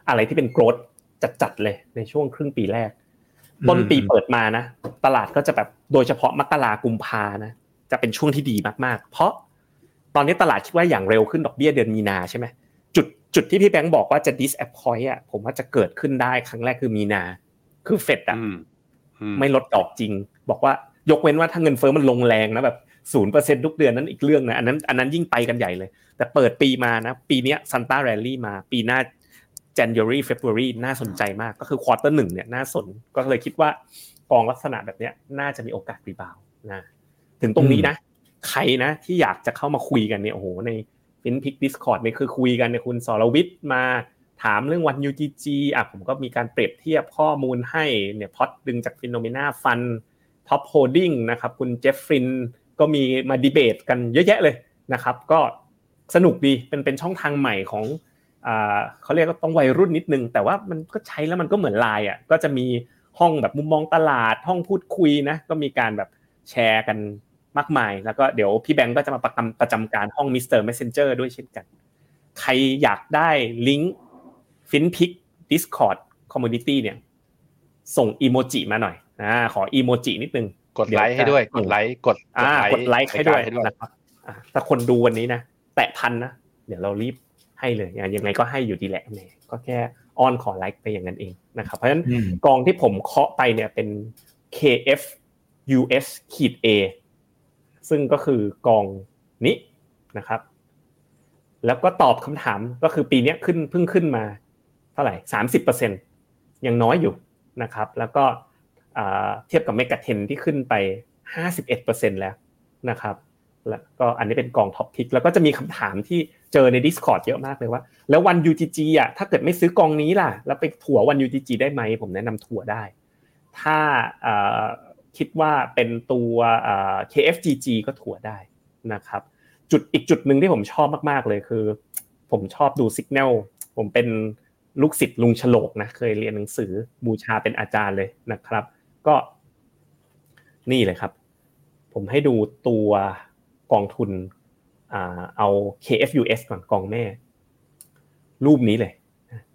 อะไรที่เป็นโกรดจัดๆเลยในช่วงครึ่งปีแรก ต้นปีเปิดมานะ ตลาดก็จะแบบโดยเฉพาะมกรากุมภานะจะเป็นช่วงที่ดีมากๆ เพราะตอนนี้ตลาดคิดว่าอย่างเร็วขึ้นดอกเบี้ยเดือนมีนาใช่ไหมจุดจุดที่พี่แบงค์บอกว่าจะ disappoint อะผมว่าจะเกิดขึ้นได้ครั้งแรกคือมีนา คือเฟดอะอืมอืมไม่ลดดอกจริง บอกว่ายกเว้นว่าถ้าเงินเฟ้อมันลงแรงนะแบบ ศูนย์เปอร์เซ็นทุกเดือนนั้นอีกเรื่องนะอันนั้นอันนั้นยิ่งไปกันใหญ่เลย แต่เปิดปีมานะ ปีนี้ Santa rally มาปีหน้า January February น่าสนใจมากก็คือ quarter หนึ่งเนี่ยน่าสนก็เลยคิดว่ากองลักษณะแบบเนี้ยน่าจะมีโอกาส rebound นะถึงตรงนี้นะ ใครนะที่อยากจะเข้ามาคุยกันเนี่ยโอ้โหใน Finpick Discord เนี่ยคือคุยกันเนี่ยคุณสรวิทย์มาถามเรื่องวัน UGG อะผมก็มีการเปรียบเทียบข้อมูลให้เนี่ยพอดึงจาก FINNOMENA fund top holding นะครับคุณเจฟฟริน ก็มีมาดีเบตกันเยอะแยะเลยนะครับ ก็สนุกดีเป็นเป็นช่องทางใหม่ของอ่าเขาเรียกว่าต้องวัยรุ่นนิดนึง แต่ว่ามันก็ใช้แล้วมันก็เหมือนไลน์อะก็จะมีห้องแบบมุมมองตลาดห้องพูดคุยนะก็มีการแบบแชร์กันมากมาย แล้วก็เดี๋ยวพี่แบงก์ก็จะมาประจำประจำการห้อง Mr. Messenger ด้วยเช่นกัน ใครอยากได้ลิงก์ฟินพิก Discord Community เนี่ยส่งอีโมจิมาหน่อยอ่าขออีโมจินิดนึง กดไลค์ให้ด้วย กดไลค์กดอ่ากดไลค์ให้ด้วยให้ด้วยนะครับอ่าถ้าคนดูวันนี้นะแตะพันนะเดี๋ยวเรารีบให้เลยอย่างยังไงก็ให้อยู่ดีแหละแหมก็แค่อ้อนขอไลค์ไปอย่างนั้นเองนะครับเพราะฉะนั้นอืมกองที่ผมเคาะไปเนี่ยเป็น KF US ขีด A ซึ่งก็คือกองนี้นะครับ แล้วก็ตอบคำถามก็คือปีนี้ขึ้นเพิ่งขึ้นมาเท่าไหร่สามสิบเปอร์เซ็นยังน้อยอยู่นะครับ แล้วก็ เทียบกับ MEGA10 ที่ขึ้นไปห้าสิบเอ็ดเปอร์เซ็นแล้วนะครับแล้วก็อันนี้เป็นกอง top pick แล้วก็จะมีคำถามที่เจอใน Discord เยอะมากเลยว่า แล้ววัน UTG อะถ้าเกิดไม่ซื้อกองนี้ล่ะ แล้วไปถัว ONE-UGG ได้ไหม ผมแนะนำถัวได้ ถ้าคิดว่าเป็นตัว KFGG ก็ถั่วได้นะครับจุดอีกจุดหนึ่งที่ผมชอบมากๆเลยคือ ผมชอบดูสัญญาณผมเป็นลูกศิษย์ลุงฉลกนะเคยเรียนหนังสือบูชาเป็นอาจารย์เลยนะครับ ก็ นี่เลยครับ ผมให้ดูตัวกองทุนเอา KFUS ก่อนกองแม่ รูปนี้เลย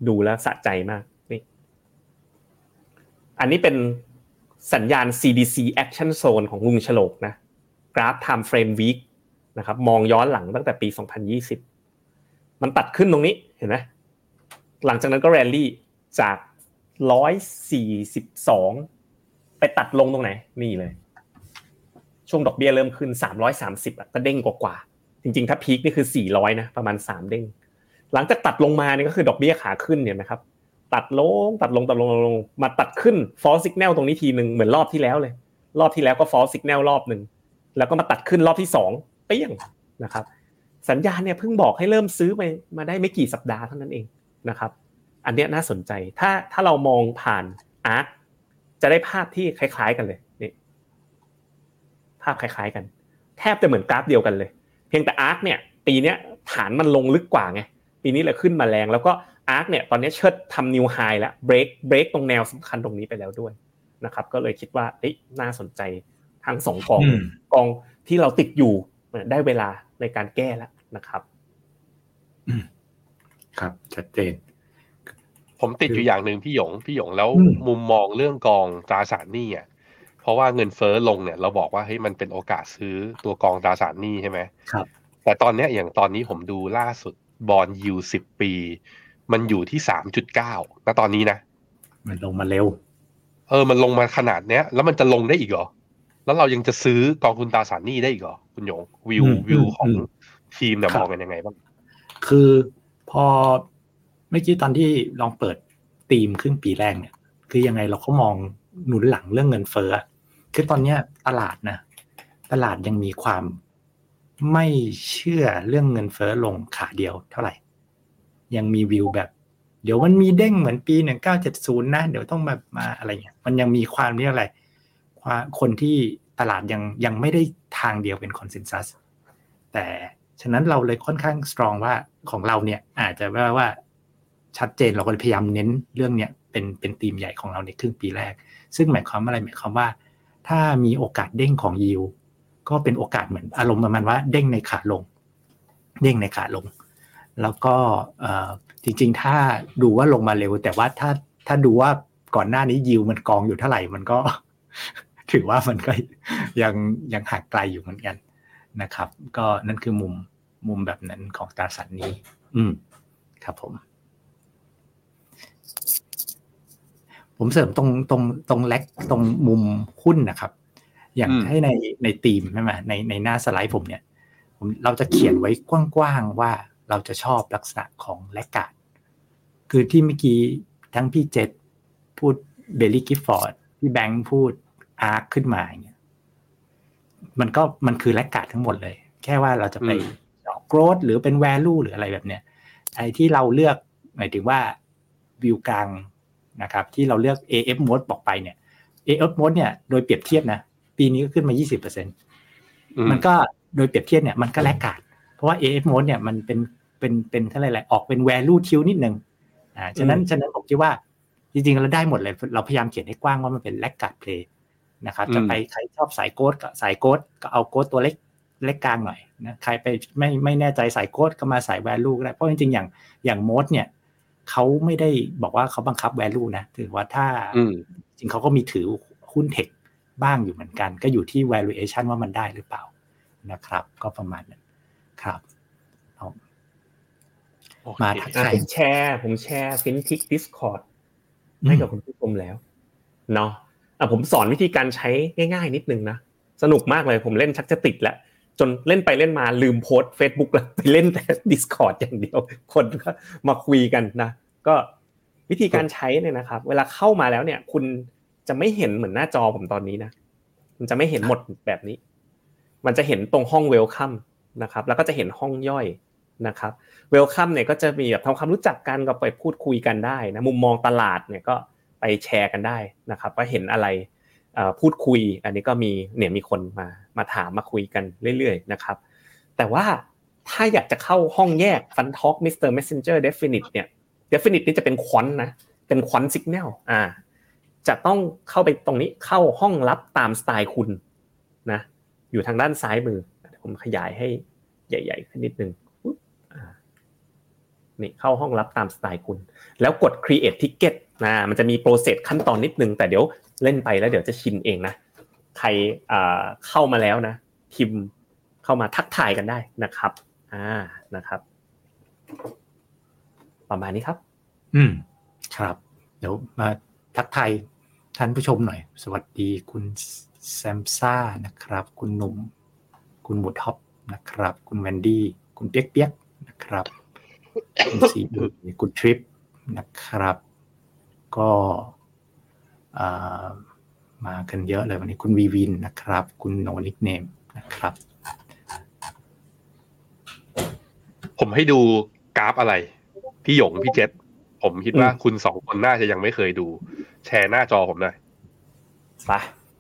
ดูแล้วสะใจมากนี่อันนี้เป็นสัญญาณ CDC Action Zone ของลุงฉลกนะกราฟ Time Frame Week นะครับ มองย้อนหลังตั้งแต่ปี 2020 มันตัดขึ้นตรงนี้เห็นไหมหลังจากนั้นก็แรลลี่จาก 142 ไปตัดลงตรงไหน นี่เลย ช่วงดอกเบี้ยเริ่มขึ้น330อะก็เด้งกว่าๆจริงๆ ถ้าพีคนี่คือ400นะประมาณ3เด้ง หลังจากตัดลงมานี่ก็คือดอกเบี้ยขาขึ้นเนี่ยนะครับ ตัดลงตัดลงตัดลงลงมาตัดขึ้น false signal ตรงนี้ทีหนึ่งเหมือนรอบที่แล้วเลย รอบที่แล้วก็ false signal รอบหนึ่งแล้วก็มาตัดขึ้นรอบที่สองเปี้ยงนะครับ สัญญาณเนี่ยเพิ่งบอกให้เริ่มซื้อไปมาได้ไม่กี่สัปดาห์เท่านั้นเองนะครับ อันเนี้ยน่าสนใจถ้าถ้าเรามองผ่านอาร์ค จะได้ภาพที่คล้าย ๆ กันเลยนี่ภาพคล้าย ๆ กัน แทบจะเหมือนกราฟเดียวกันเลย เพียงแต่อาร์คเนี่ย ปีเนี้ยฐานมันลงลึกกว่าไงปีนี้เลยขึ้นมาแรง แล้วก็อาร์คเนี่ยตอนนี้เชิดทำนิวไฮแล้วเบรกเบรกตรงแนวสำคัญตรงนี้ไปแล้วด้วยนะครับ ก็เลยคิดว่าเอ้ยน่าสนใจทั้งสองกองกองที่เราติดอยู่ได้เวลาในการแก้แล้วนะครับ ครับชัดเจน ผมติดอยู่อย่างหนึ่งพี่หยงพี่หยงแล้วมุมมองเรื่องกองตราสารหนี้อะเพราะว่าเงินเฟ้อลงเนี่ย เราบอกว่าเฮ้ยมันเป็นโอกาสซื้อตัวกองตราสารหนี้ใช่ไหมครับ แต่ตอนเนี้ยอย่างตอนนี้ผมดูล่าสุดบอลยูสิบปี มันอยู่ที่สามจุดเก้าณตอนนี้นะ มันลงมาเร็ว เออ มันลงมาขนาดเนี้ย แล้วมันจะลงได้อีกเหรอ แล้วเรายังจะซื้อกองทุนตราสารหนี้ได้อีกเหรอคุณหยงวิววิวของทีมเนี่ยมองกันยังไงบ้างคือพอเมื่อกี้ตอนที่ลองเปิดตีมครึ่งปีแรกเนี่ย คือยังไงเราก็มองหนุนหลังเรื่องเงินเฟ้อคือตอนเนี้ยตลาดนะตลาดยังมีความไม่เชื่อเรื่องเงินเฟ้อลงขาเดียวเท่าไหร่ ยังมีวิวแบบ เดี๋ยวมันมีเด้งเหมือนปีหนึ่งเก้าเจ็ดศูนย์นะ เดี๋ยวต้องแบบมาอะไรเงี้ยมันยังมีความเรียกอะไรความคนที่ตลาดยังยังไม่ได้ทางเดียวเป็นคอนเซนแซสแต่ฉะนั้นเราเลยค่อนข้างสตรองว่าของเราเนี่ยอาจจะว่าว่า ชัดเจนเราก็พยายามเน้นเรื่องเนี้ยเป็นเป็นธีมใหญ่ของเราในครึ่งปีแรก ซึ่งหมายความอะไรหมายความว่า ถ้ามีโอกาสเด้งของยิวก็เป็นโอกาสเหมือนอารมณ์ประมาณว่าเด้งในขาลง เด้งในขาลง แล้วก็จริงๆ ถ้าดูว่าลงมาเร็ว แต่ว่าถ้าถ้าดูว่าก่อนหน้านี้ยิวมันกองอยู่เท่าไหร่มันก็ ถือว่ามันก็ยังยังห่างไกลอยู่เหมือนกันนะครับ ก็นั่นคือมุมมุมแบบนั้นของตราสารนี้ อืม ครับผม ผมเสริมตรงตรงตรงแล็กตรงมุมหุ้นนะครับ อย่างให้ในในทีมใช่ไหมในในหน้าสไลด์ผมเนี่ยผมเราจะเขียนไว้กว้างๆว่าเราจะชอบลักษณะของแลกกาดคือที่เมื่อกี้ทั้งพี่เจษพูดเบลลี่กิฟฟอร์ดพี่แบงค์พูดอาร์คขึ้นมาอย่างเงี้ยมันก็มันคือแลกกาดทั้งหมดเลย แค่ว่าเราจะไปโกรดหรือเป็นแวลูหรืออะไรแบบเนี้ยไอ้ที่เราเลือกหมายถึงว่าวิวกลาง นะครับที่เราเลือก AF mode บอกไปเนี่ย AF mode เนี่ยโดยเปรียบเทียบนะปีนี้ก็ขึ้นมา 20%มันก็โดยเปรียบเทียบเนี่ยมันก็แลกกาด เพราะว่า AF mode เนี่ยมันเป็นเป็นเป็นเท่าไรแหละออกเป็น value ทิวนิดนึงอ่าฉะนั้นฉะนั้นผมคิดว่าจริงๆเราได้หมดเลย เราพยายามเขียนให้กว้างว่ามันเป็นแลกกาดเพลย์นะครับจะไปใครชอบสายโกดก็สายโกดก็เอาโกดตัวเล็กเล็กกลางหน่อยนะใครไปไม่ไม่แน่ใจสายโกดก็มาสาย value ก็ได้เพราะจริงๆอย่างอย่างโมดเนี่ย เขาไม่ได้บอกว่าเขาบังคับ value นะถือว่าถ้าจริงเขาก็มีถือหุ้นเทคบ้างอยู่เหมือนกัน ก็อยู่ที่ valuation ว่ามันได้หรือเปล่านะครับ ก็ประมาณนั้นครับมาทักทายผมแชร์ ผมแชร์ฟินทิก Discord ให้กับคุณผู้ชมแล้วเนาะอะผมสอนวิธีการใช้ง่าย ๆ นิดนึงนะ สนุกมากเลยผมเล่นชักจะติดแล้ว จนเล่นไปเล่นมาลืมโพสเฟซบุ๊กแล้วไปเล่นแต่ Discord อย่างเดียว คนก็มาคุยกันนะ ก็วิธีการใช้เนี่ยนะครับ เวลาเข้ามาแล้วเนี่ย คุณจะไม่เห็นเหมือนหน้าจอผมตอนนี้นะมันจะไม่เห็นหมดแบบนี้ มันจะเห็นตรงห้อง Welcomeนะครับ แล้วก็จะเห็นห้องย่อยนะครับ Welcome เนี่ยก็จะมีแบบทำความรู้จักกันก็ไปพูดคุยกันได้นะมุมมองตลาดเนี่ยก็ไปแชร์กันได้นะครับ ว่าเห็นอะไร พูดคุย อันนี้ก็มีเนี่ยมีคนมามาถามมาคุยกันเรื่อยๆนะครับ แต่ว่าถ้าอยากจะเข้าห้องแยก FundTalk Mr. Messenger DEFINIT เนี่ย DEFINIT นี่จะเป็น quant นะเป็น quant สัญญาณอ่า จะต้องเข้าไปตรงนี้เข้าห้องลับตามสไตล์คุณนะ อยู่ทางด้านซ้ายมือผมขยายให้ใหญ่ๆขึ้นนิดนึงนี่เข้าห้องลับตามสไตล์คุณ แล้วกด create ticket นะมันจะมีโปรเซสขั้นตอนนิดนึงแต่เดี๋ยวเล่นไปแล้วเดี๋ยวจะชินเองนะใครเข้ามาแล้วนะพิมพ์เข้ามาทักทายกันได้นะครับอ่านะครับ ประมาณนี้ครับ อืมครับ เดี๋ยวมาทักทายท่านผู้ชมหน่อย สวัสดีคุณแซมซ่านะครับ คุณหนุ่ม คุณหมูท็อปนะครับ คุณแวนดี้ คุณเปียกเปียกนะครับ คุณสีคุณทริปนะครับ ก็มากันเยอะเลยวันนี้คุณวีวินนะครับ คุณโนนิกเนมนะครับ ผมให้ดูกราฟอะไร พี่หยงพี่เจษผมคิดว่าคุณสองคนน่าจะยังไม่เคยดู แชร์หน้าจอผมหน่อยไป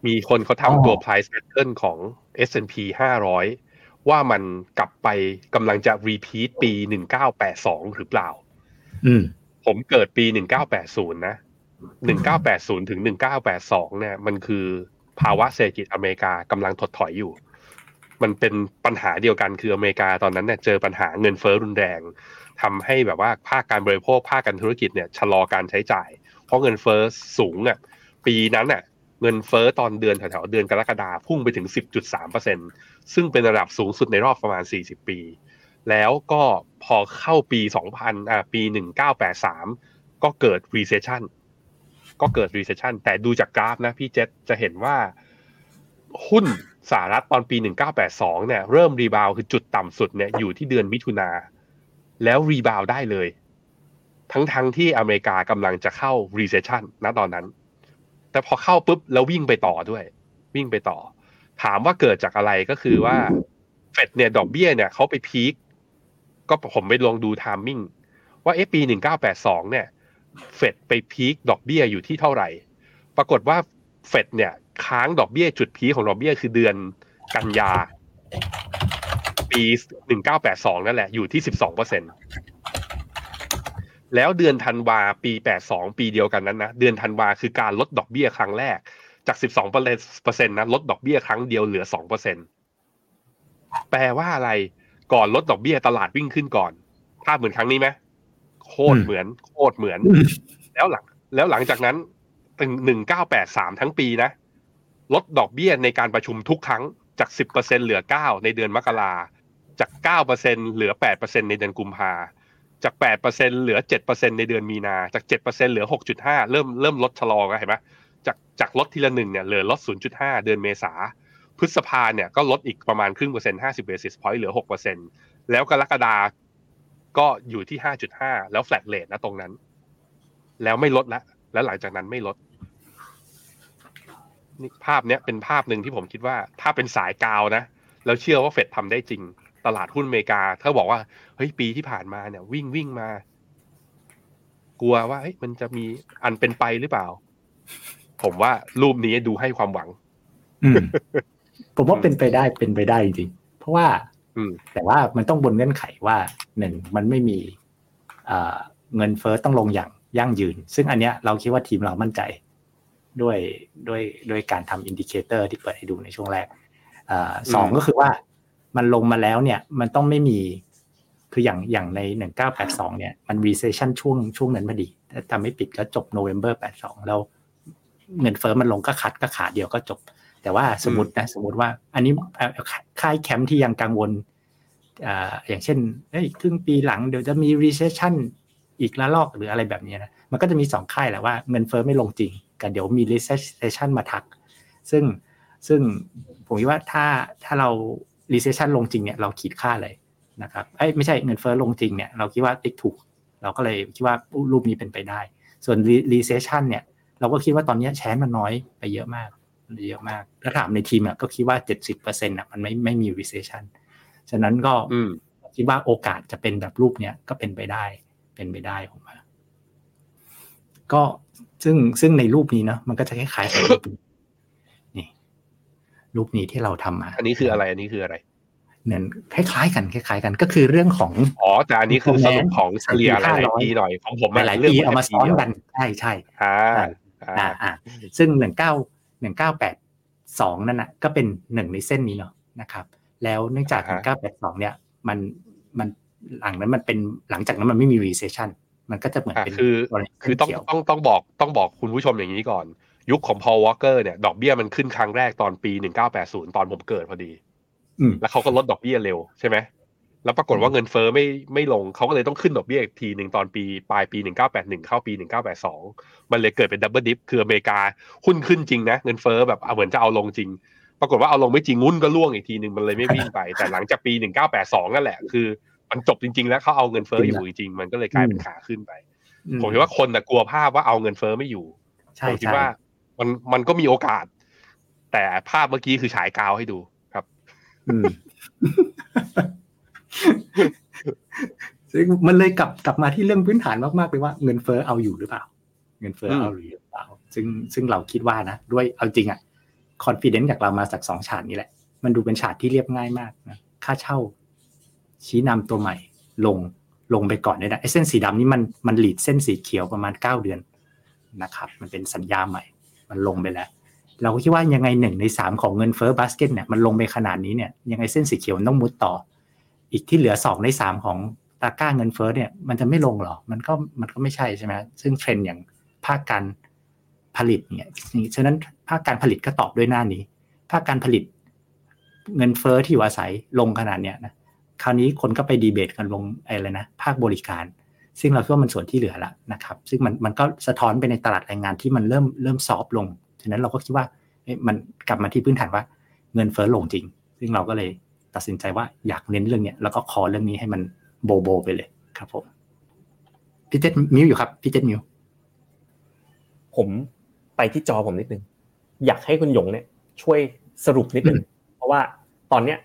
มีคนเขาทำตัว price pattern ของ S&P 500 ว่ามันกลับไปกำลังจะ repeat ปี 1982 หรือเปล่า อืม ผมเกิดปี1980นย์นะหนึ่งเก้าแปดศูนย์ถึงหนึ่งเก้าแปดสองเนี่ย มันคือภาวะเศรษฐกิจอเมริกากำลังถดถอยอยู่ มันเป็นปัญหาเดียวกันคืออเมริกาตอนนั้นเนี่ยเจอปัญหาเงินเฟ้อรุนแรงทำให้แบบว่าภาคการบริโภคภาคการธุรกิจเนี่ยชะลอการใช้จ่าย เพราะเงินเฟ้อสูงอะ ปีนั้นอะเงินเฟ้อตอนเดือนแถวๆเดือนกรกฎาพุ่งไปถึง 10.3%ซึ่งเป็นระดับสูงสุดในรอบประมาณ 40 ปี แล้วก็พอเข้าปี 2000อ่าปี 1983 ก็เกิด recession ก็เกิด recession แต่ดูจากกราฟนะพี่เจษจะเห็นว่า หุ้นสหรัฐตอนปี 1982 เนี่ย เริ่ม rebound คือจุดต่ำสุดเนี่ยอยู่ที่เดือนมิถุนาแล้ว rebound ได้เลย ทั้งๆที่อเมริกากำลังจะเข้า recession ณตอนนั้น แต่พอเข้าปุ๊บแล้ววิ่งไปต่อด้วย วิ่งไปต่อ ถามว่าเกิดจากอะไรก็คือว่าเฟดเนี่ยดอกเบี้ยเนี่ยเขาไป peak ก็ผมไปลองดู timing ว่าเอปี 1982 เนี่ย เฟดไป peak ดอกเบี้ยอยู่ที่เท่าไหร่ ปรากฏว่าเฟดเนี่ย ค้างดอกเบี้ยจุดพีคของดอกเบี้ยคือเดือนกันยา ปีหนึ่งเก้าแปดสองนั่นแหละ อยู่ที่สิบสองเปอร์เซ็นแล้วเดือนธันวาปีแปดสองปีเดียวกันนั้นนะ เดือนธันวาคือการลดดอกเบี้ยครั้งแรก จากสิบสองเปอร์เซ็นต์นะ ลดดอกเบี้ยครั้งเดียวเหลือสองเปอร์เซ็นแปลว่าอะไร ก่อนลดดอกเบี้ยตลาดวิ่งขึ้นก่อนภาพเหมือนครั้งนี้ไหมโคตรเหมือนโคตรเหมือน แล้วหลัง แล้วหลังจากนั้นตึงหนึ่งเก้าแปดสามทั้งปีนะ ลดดอกเบี้ยในการประชุมทุกครั้งจากสิบเปอร์เซ็นต์เหลือเก้าในเดือนมกราจากเก้าเปอร์เซ็นต์เหลือแปดเปอร์เซ็นต์ในเดือนกุมภาจากแปดเปอร์เซ็นต์เหลือเจ็ดเปอร์เซ็นต์ในเดือนมีนา จากเจ็ดเปอร์เซ็นต์เหลือหกจุดห้าเริ่มเริ่มลดชะลอกันเห็นไหมจากจากลดทีละหนึ่งเนี่ยเหลือลดศูนย์จุดห้าเดือนเมษา พฤษภาเนี่ยก็ลดอีกประมาณครึ่งเปอร์เซ็นต์ห้าสิบ basis point เหลือหกเปอร์เซ็นต์แล้วกรกฎาก็อยู่ที่ห้าจุดห้าแล้วแฟลตเลทนะตรงนั้น แล้วไม่ลดละ แล้วหลังจากนั้นไม่ลดนี่ภาพเนี้ยเป็นภาพหนึ่งที่ผมคิดว่า ถ้าเป็นสายกาวนะ แล้วเชื่อว่าเฟดทำได้จริง ตลาดหุ้นอเมริกาถ้าบอกว่าเฮ้ยปีที่ผ่านมาเนี่ย วิ่งวิ่งมา กลัวว่าเฮ้ยมันจะมีอันเป็นไปหรือเปล่า ผมว่ารูปนี้ดูให้ความหวัง ผมว่าเป็นไปได้เป็นไปได้จริงเพราะว่าแต่ว่ามันต้องบนเงื่อนไขว่าหนึ่งมันไม่มีเงินเฟ้อต้องลงอย่างยั่งยืน ซึ่งอันเนี้ยเราคิดว่าทีมเรามั่นใจด้วยด้วยด้วยการทำ indicator ที่เปิดให้ดูในช่วงแรกสองก็คือว่ามันลงมาแล้วเนี่ยมันต้องไม่มีคืออย่างอย่างในหนึ่งเก้าแปดสองเนี่ยมัน recession ช่วงช่วงนั้นพอดีถ้าจำไม่ผิดก็จบ November แปดสองแล้วเงินเฟ้อมันลงก็คัดก็ขาเดียวก็จบ แต่ว่าสมมตินะสมมติว่า อันนี้ค่ายแคมป์ที่ยังกังวลอย่างเช่นเฮ้ยครึ่งปีหลังเดี๋ยวจะมี recession อีกละลอกหรืออะไรแบบนี้นะมันก็จะมีสองค่ายแหละว่าเงินเฟ้อไม่ลงจริงกับเดี๋ยวมี recession มาทัก ซึ่งซึ่งผมคิดว่าถ้าถ้าเรา recession ลงจริงเนี่ยเราขีดค่าเลยนะครับไอ้ไม่ใช่เงินเฟ้อลงจริงเนี่ยเราคิดว่าติ๊กถูก เราก็เลยคิดว่ารูปนี้เป็นไปได้ ส่วน recession เนี่ยเราก็คิดว่าตอนนี้แชนมันน้อยไปเยอะมาก เยอะมาก ถ้าถามในทีมอะก็คิดว่าเจ็ดสิบเปอร์เซ็นต์อะมันไม่ไม่มี recession ฉะนั้นก็คิดว่าโอกาสจะเป็นแบบรูปเนี้ยก็เป็นไปได้ เป็นไปได้ผมว่าก็ซึ่งซึ่งในรูปนี้เนาะมันก็จะคล้ายๆกับรูปนี่รูปนี้ที่เราทำมา อันนี้คืออะไรอันนี้คืออะไรเนี่ยคล้ายๆ กันคล้ายๆ กันก็คือเรื่องของอ๋อแต่อันนี้คือสรุปของเฉลี่ยหลายปีหน่อยของผมหลายปีเอามาซ้อนกันใช่ใช่อ่าอ่าอ่าซึ่งหนึ่งเก้า หนึ่งเก้าแปดสองนั่นนะก็เป็นหนึ่งในเส้นนี้เนาะนะครับ แล้วเนื่องจากหนึ่งเก้าแปดสองเนี่ยมันมันหลังนั้นมันเป็นหลังจากนั้นมันไม่มี recession มันก็จะเหมือนเป็นคือคือต้องต้องต้องบอกต้องบอกคุณผู้ชมอย่างนี้ก่อน ยุคของ Paul Walker เนี่ยดอกเบี้ยมันขึ้นครั้งแรกตอนปีหนึ่งเก้าแปดศูนย์ตอนผมเกิดพอดีแล้วเขาก็ลดดอกเบี้ยเร็วใช่ไหม แล้วปรากฏว่าเงินเฟอ้อไม่ไม่ลงเขาก็เลยต้องขึ้นดอกเบี้ยอีกทีหนึ่งตอนปีปลายปีหนึ่งเก้าแปดหนึ่งเข้าปีหนึ่งเก้าแปดสองมันเลยเกิดเป็นดับเบิลดิฟคืออเมริกาหุ้นขึ้นจริงนะ เงินเฟอ้อแบบเหมือนจะเอาลงจริง ปรากฏว่าเอาลงไม่จริงหุ้นก็ล่วงอีกทีหนึ่งมันเลยไม่วิ่งไป แต่หลังจากปีหนึ่งเก้าแปดสองนั่นแหละ คือมันจบจริง ๆ แล้วเขาเอาเงินเฟอ้ออยู่จริงมันก็เลยกลายเป็นขาขึ้นไป ผมคิดว่าคนแต่กลัวภาพว่าเอาเงินเฟอ้อไม่อยู่ผมคิดว่ามันมันก็มีโอกาส แต่ภาพเมื่อกี้คือฉายกาวให้ดูครับ มันเลยกลับกลับมาที่เรื่องพื้นฐานมากๆเลยว่าเงินเฟ้อเอาอยู่หรือเปล่า เงินเฟ้อเอาหรือเปล่า ซึ่งซึ่งเราคิดว่านะด้วยเอาจริงอะคอนฟ idence จากเรามาจากสองฉากนี้แหละ มันดูเป็นฉากที่เรียบง่ายมากนะค่าเช่า ชี้นำตัวใหม่ ลงลงไปก่อนได้นะไอ้เส้นสีดำนี้มันมันหลีดเส้นสีเขียวประมาณเก้าเดือนนะครับ มันเป็นสัญญาใหม่ มันลงไปแล้ว เราก็คิดว่ายังไงหนึ่งในสามของเงินเฟ้อบาสเกตเนี่ยมันลงไปขนาดนี้เนี่ยยังไงเส้นสีเขียวต้องมุดต่อ อีกที่เหลือสองในสามของตะกร้าเงินเฟ้อเนี่ยมันจะไม่ลงเหรอ มันก็มันก็ไม่ใช่ใช่ไหมซึ่งเทรนด์อย่างภาคการผลิตเนี่ยฉะนั้นภาคการผลิตก็ตอบด้วยหน้านี้ ภาคการผลิตเงินเฟ้อที่อยู่อาศัยลงขนาดเนี้ยนะคราวนี้คนก็ไปดีเบตกันลงอะไรนะภาคบริการ ซึ่งเราคิดว่ามันส่วนที่เหลือละนะครับ ซึ่งมันมันก็สะท้อนไปในตลาดแรงงานที่มันเริ่มเริ่มซอฟลง ฉะนั้นเราก็คิดว่ามันกลับมาที่พื้นฐานว่าเงินเฟ้อลงจริง ซึ่งเราก็เลย ตัดสินใจว่าอยากเน้นเรื่องเนี้ยแล้วก็คอเรื่องนี้ให้มันโบโบ ไปเลยครับผมพี่เจษมิวอยู่ครับพี่เจษมิวผมไปที่จอผมนิดนึง อยากให้คุณหยงเนี่ย ช่วยสรุปนิดนึงเพราะว่าตอนเนี้ย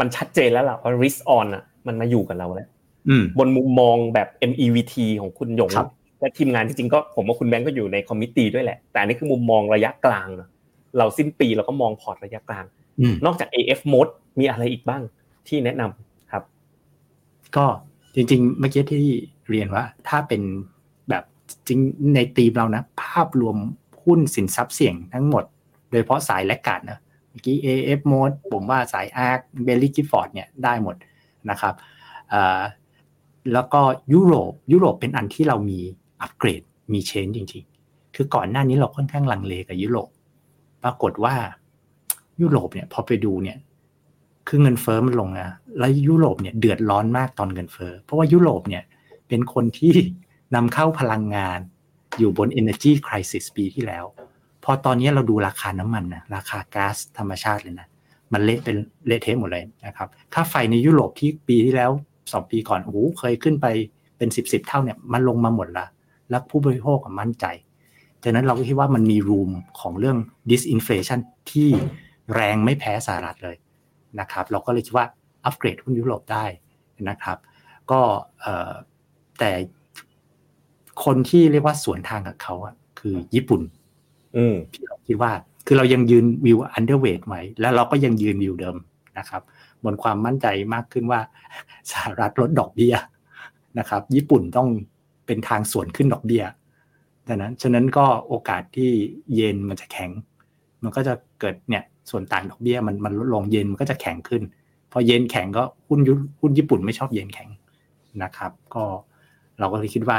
มันชัดเจนแล้วล่ะว่า risk on อะ มันมาอยู่กับเราแล้วบนมุมมองแบบ MEVT ของคุณหยงและทีมงานจริงๆก็ผมว่าคุณแบงก์ก็อยู่ในคอมมิตี้ด้วยแหละ แต่อันนี้คือมุมมองระยะกลางเราสิ้นปีเราก็มองพอร์ตระยะกลาง นอกจาก AF mode มีอะไรอีกบ้างที่แนะนำครับ ก็จริง ๆ เมื่อกี้ที่เรียนว่า ถ้าเป็นแบบจริงในตีมเรานะ ภาพรวมหุ้นสินทรัพย์เสี่ยงทั้งหมด โดยเฉพาะสาย laggard นะเมื่อกี้ AFMOAT ผมว่าสาย ARK Baillie Gifford เนี่ยได้หมดนะครับแล้วก็ยุโรปยุโรปเป็นอันที่เรามีอัปเกรดมี change จริง ๆ คือก่อนหน้านี้เราค่อนข้างลังเลกับยุโรป ปรากฏว่า ยุโรปเนี่ยพอไปดูเนี่ยคือเงินเฟ้อมันลงนะแล้วยุโรปเนี่ยเดือดร้อนมากตอนเงินเฟ้อเพราะว่ายุโรปเนี่ยเป็นคนที่นำเข้าพลังงานอยู่บน energy crisis ปีที่แล้ว พอตอนนี้เราดูราคาน้ำมันนะราคาก๊าซธรรมชาติเลยนะ มันเละเป็นเละเทะหมดเลยนะครับค่าไฟในยุโรปที่ปีที่แล้วสองปีก่อนโอ้โหเคยขึ้นไปเป็นสิบสิบเท่าเนี่ยมันลงมาหมดละแล้วผู้บริโภคมั่นใจดังนั้นเราก็คิดว่ามันมีรูมของเรื่อง disinflation ที่ แรงไม่แพ้สหรัฐเลยนะครับ เราก็เลยคิดว่าอัปเกรดหุ้นยุโรปได้นะครับ ก็แต่คนที่เรียกว่าสวนทางกับเขาอะคือญี่ปุ่นที่เราคิดว่าคือเรายังยืนวิวอันเดอร์เวทไว้แล้วเราก็ยังยืนวิวเดิมนะครับ บนความมั่นใจมากขึ้นว่าสหรัฐลดดอกเบี้ยนะครับ ญี่ปุ่นต้องเป็นทางสวนขึ้นดอกเบี้ยดังนั้นฉะนั้นก็โอกาสที่เยนมันจะแข็ง มันก็จะเกิดเนี่ย ส่วนต่างดอกเบี้ยมันมันลดลงเย็นมันก็จะแข็งขึ้น พอเยนแข็งก็หุ้นยุหุ้นญี่ปุ่นไม่ชอบเยนแข็งนะครับ ก็เราก็เลยคิดว่า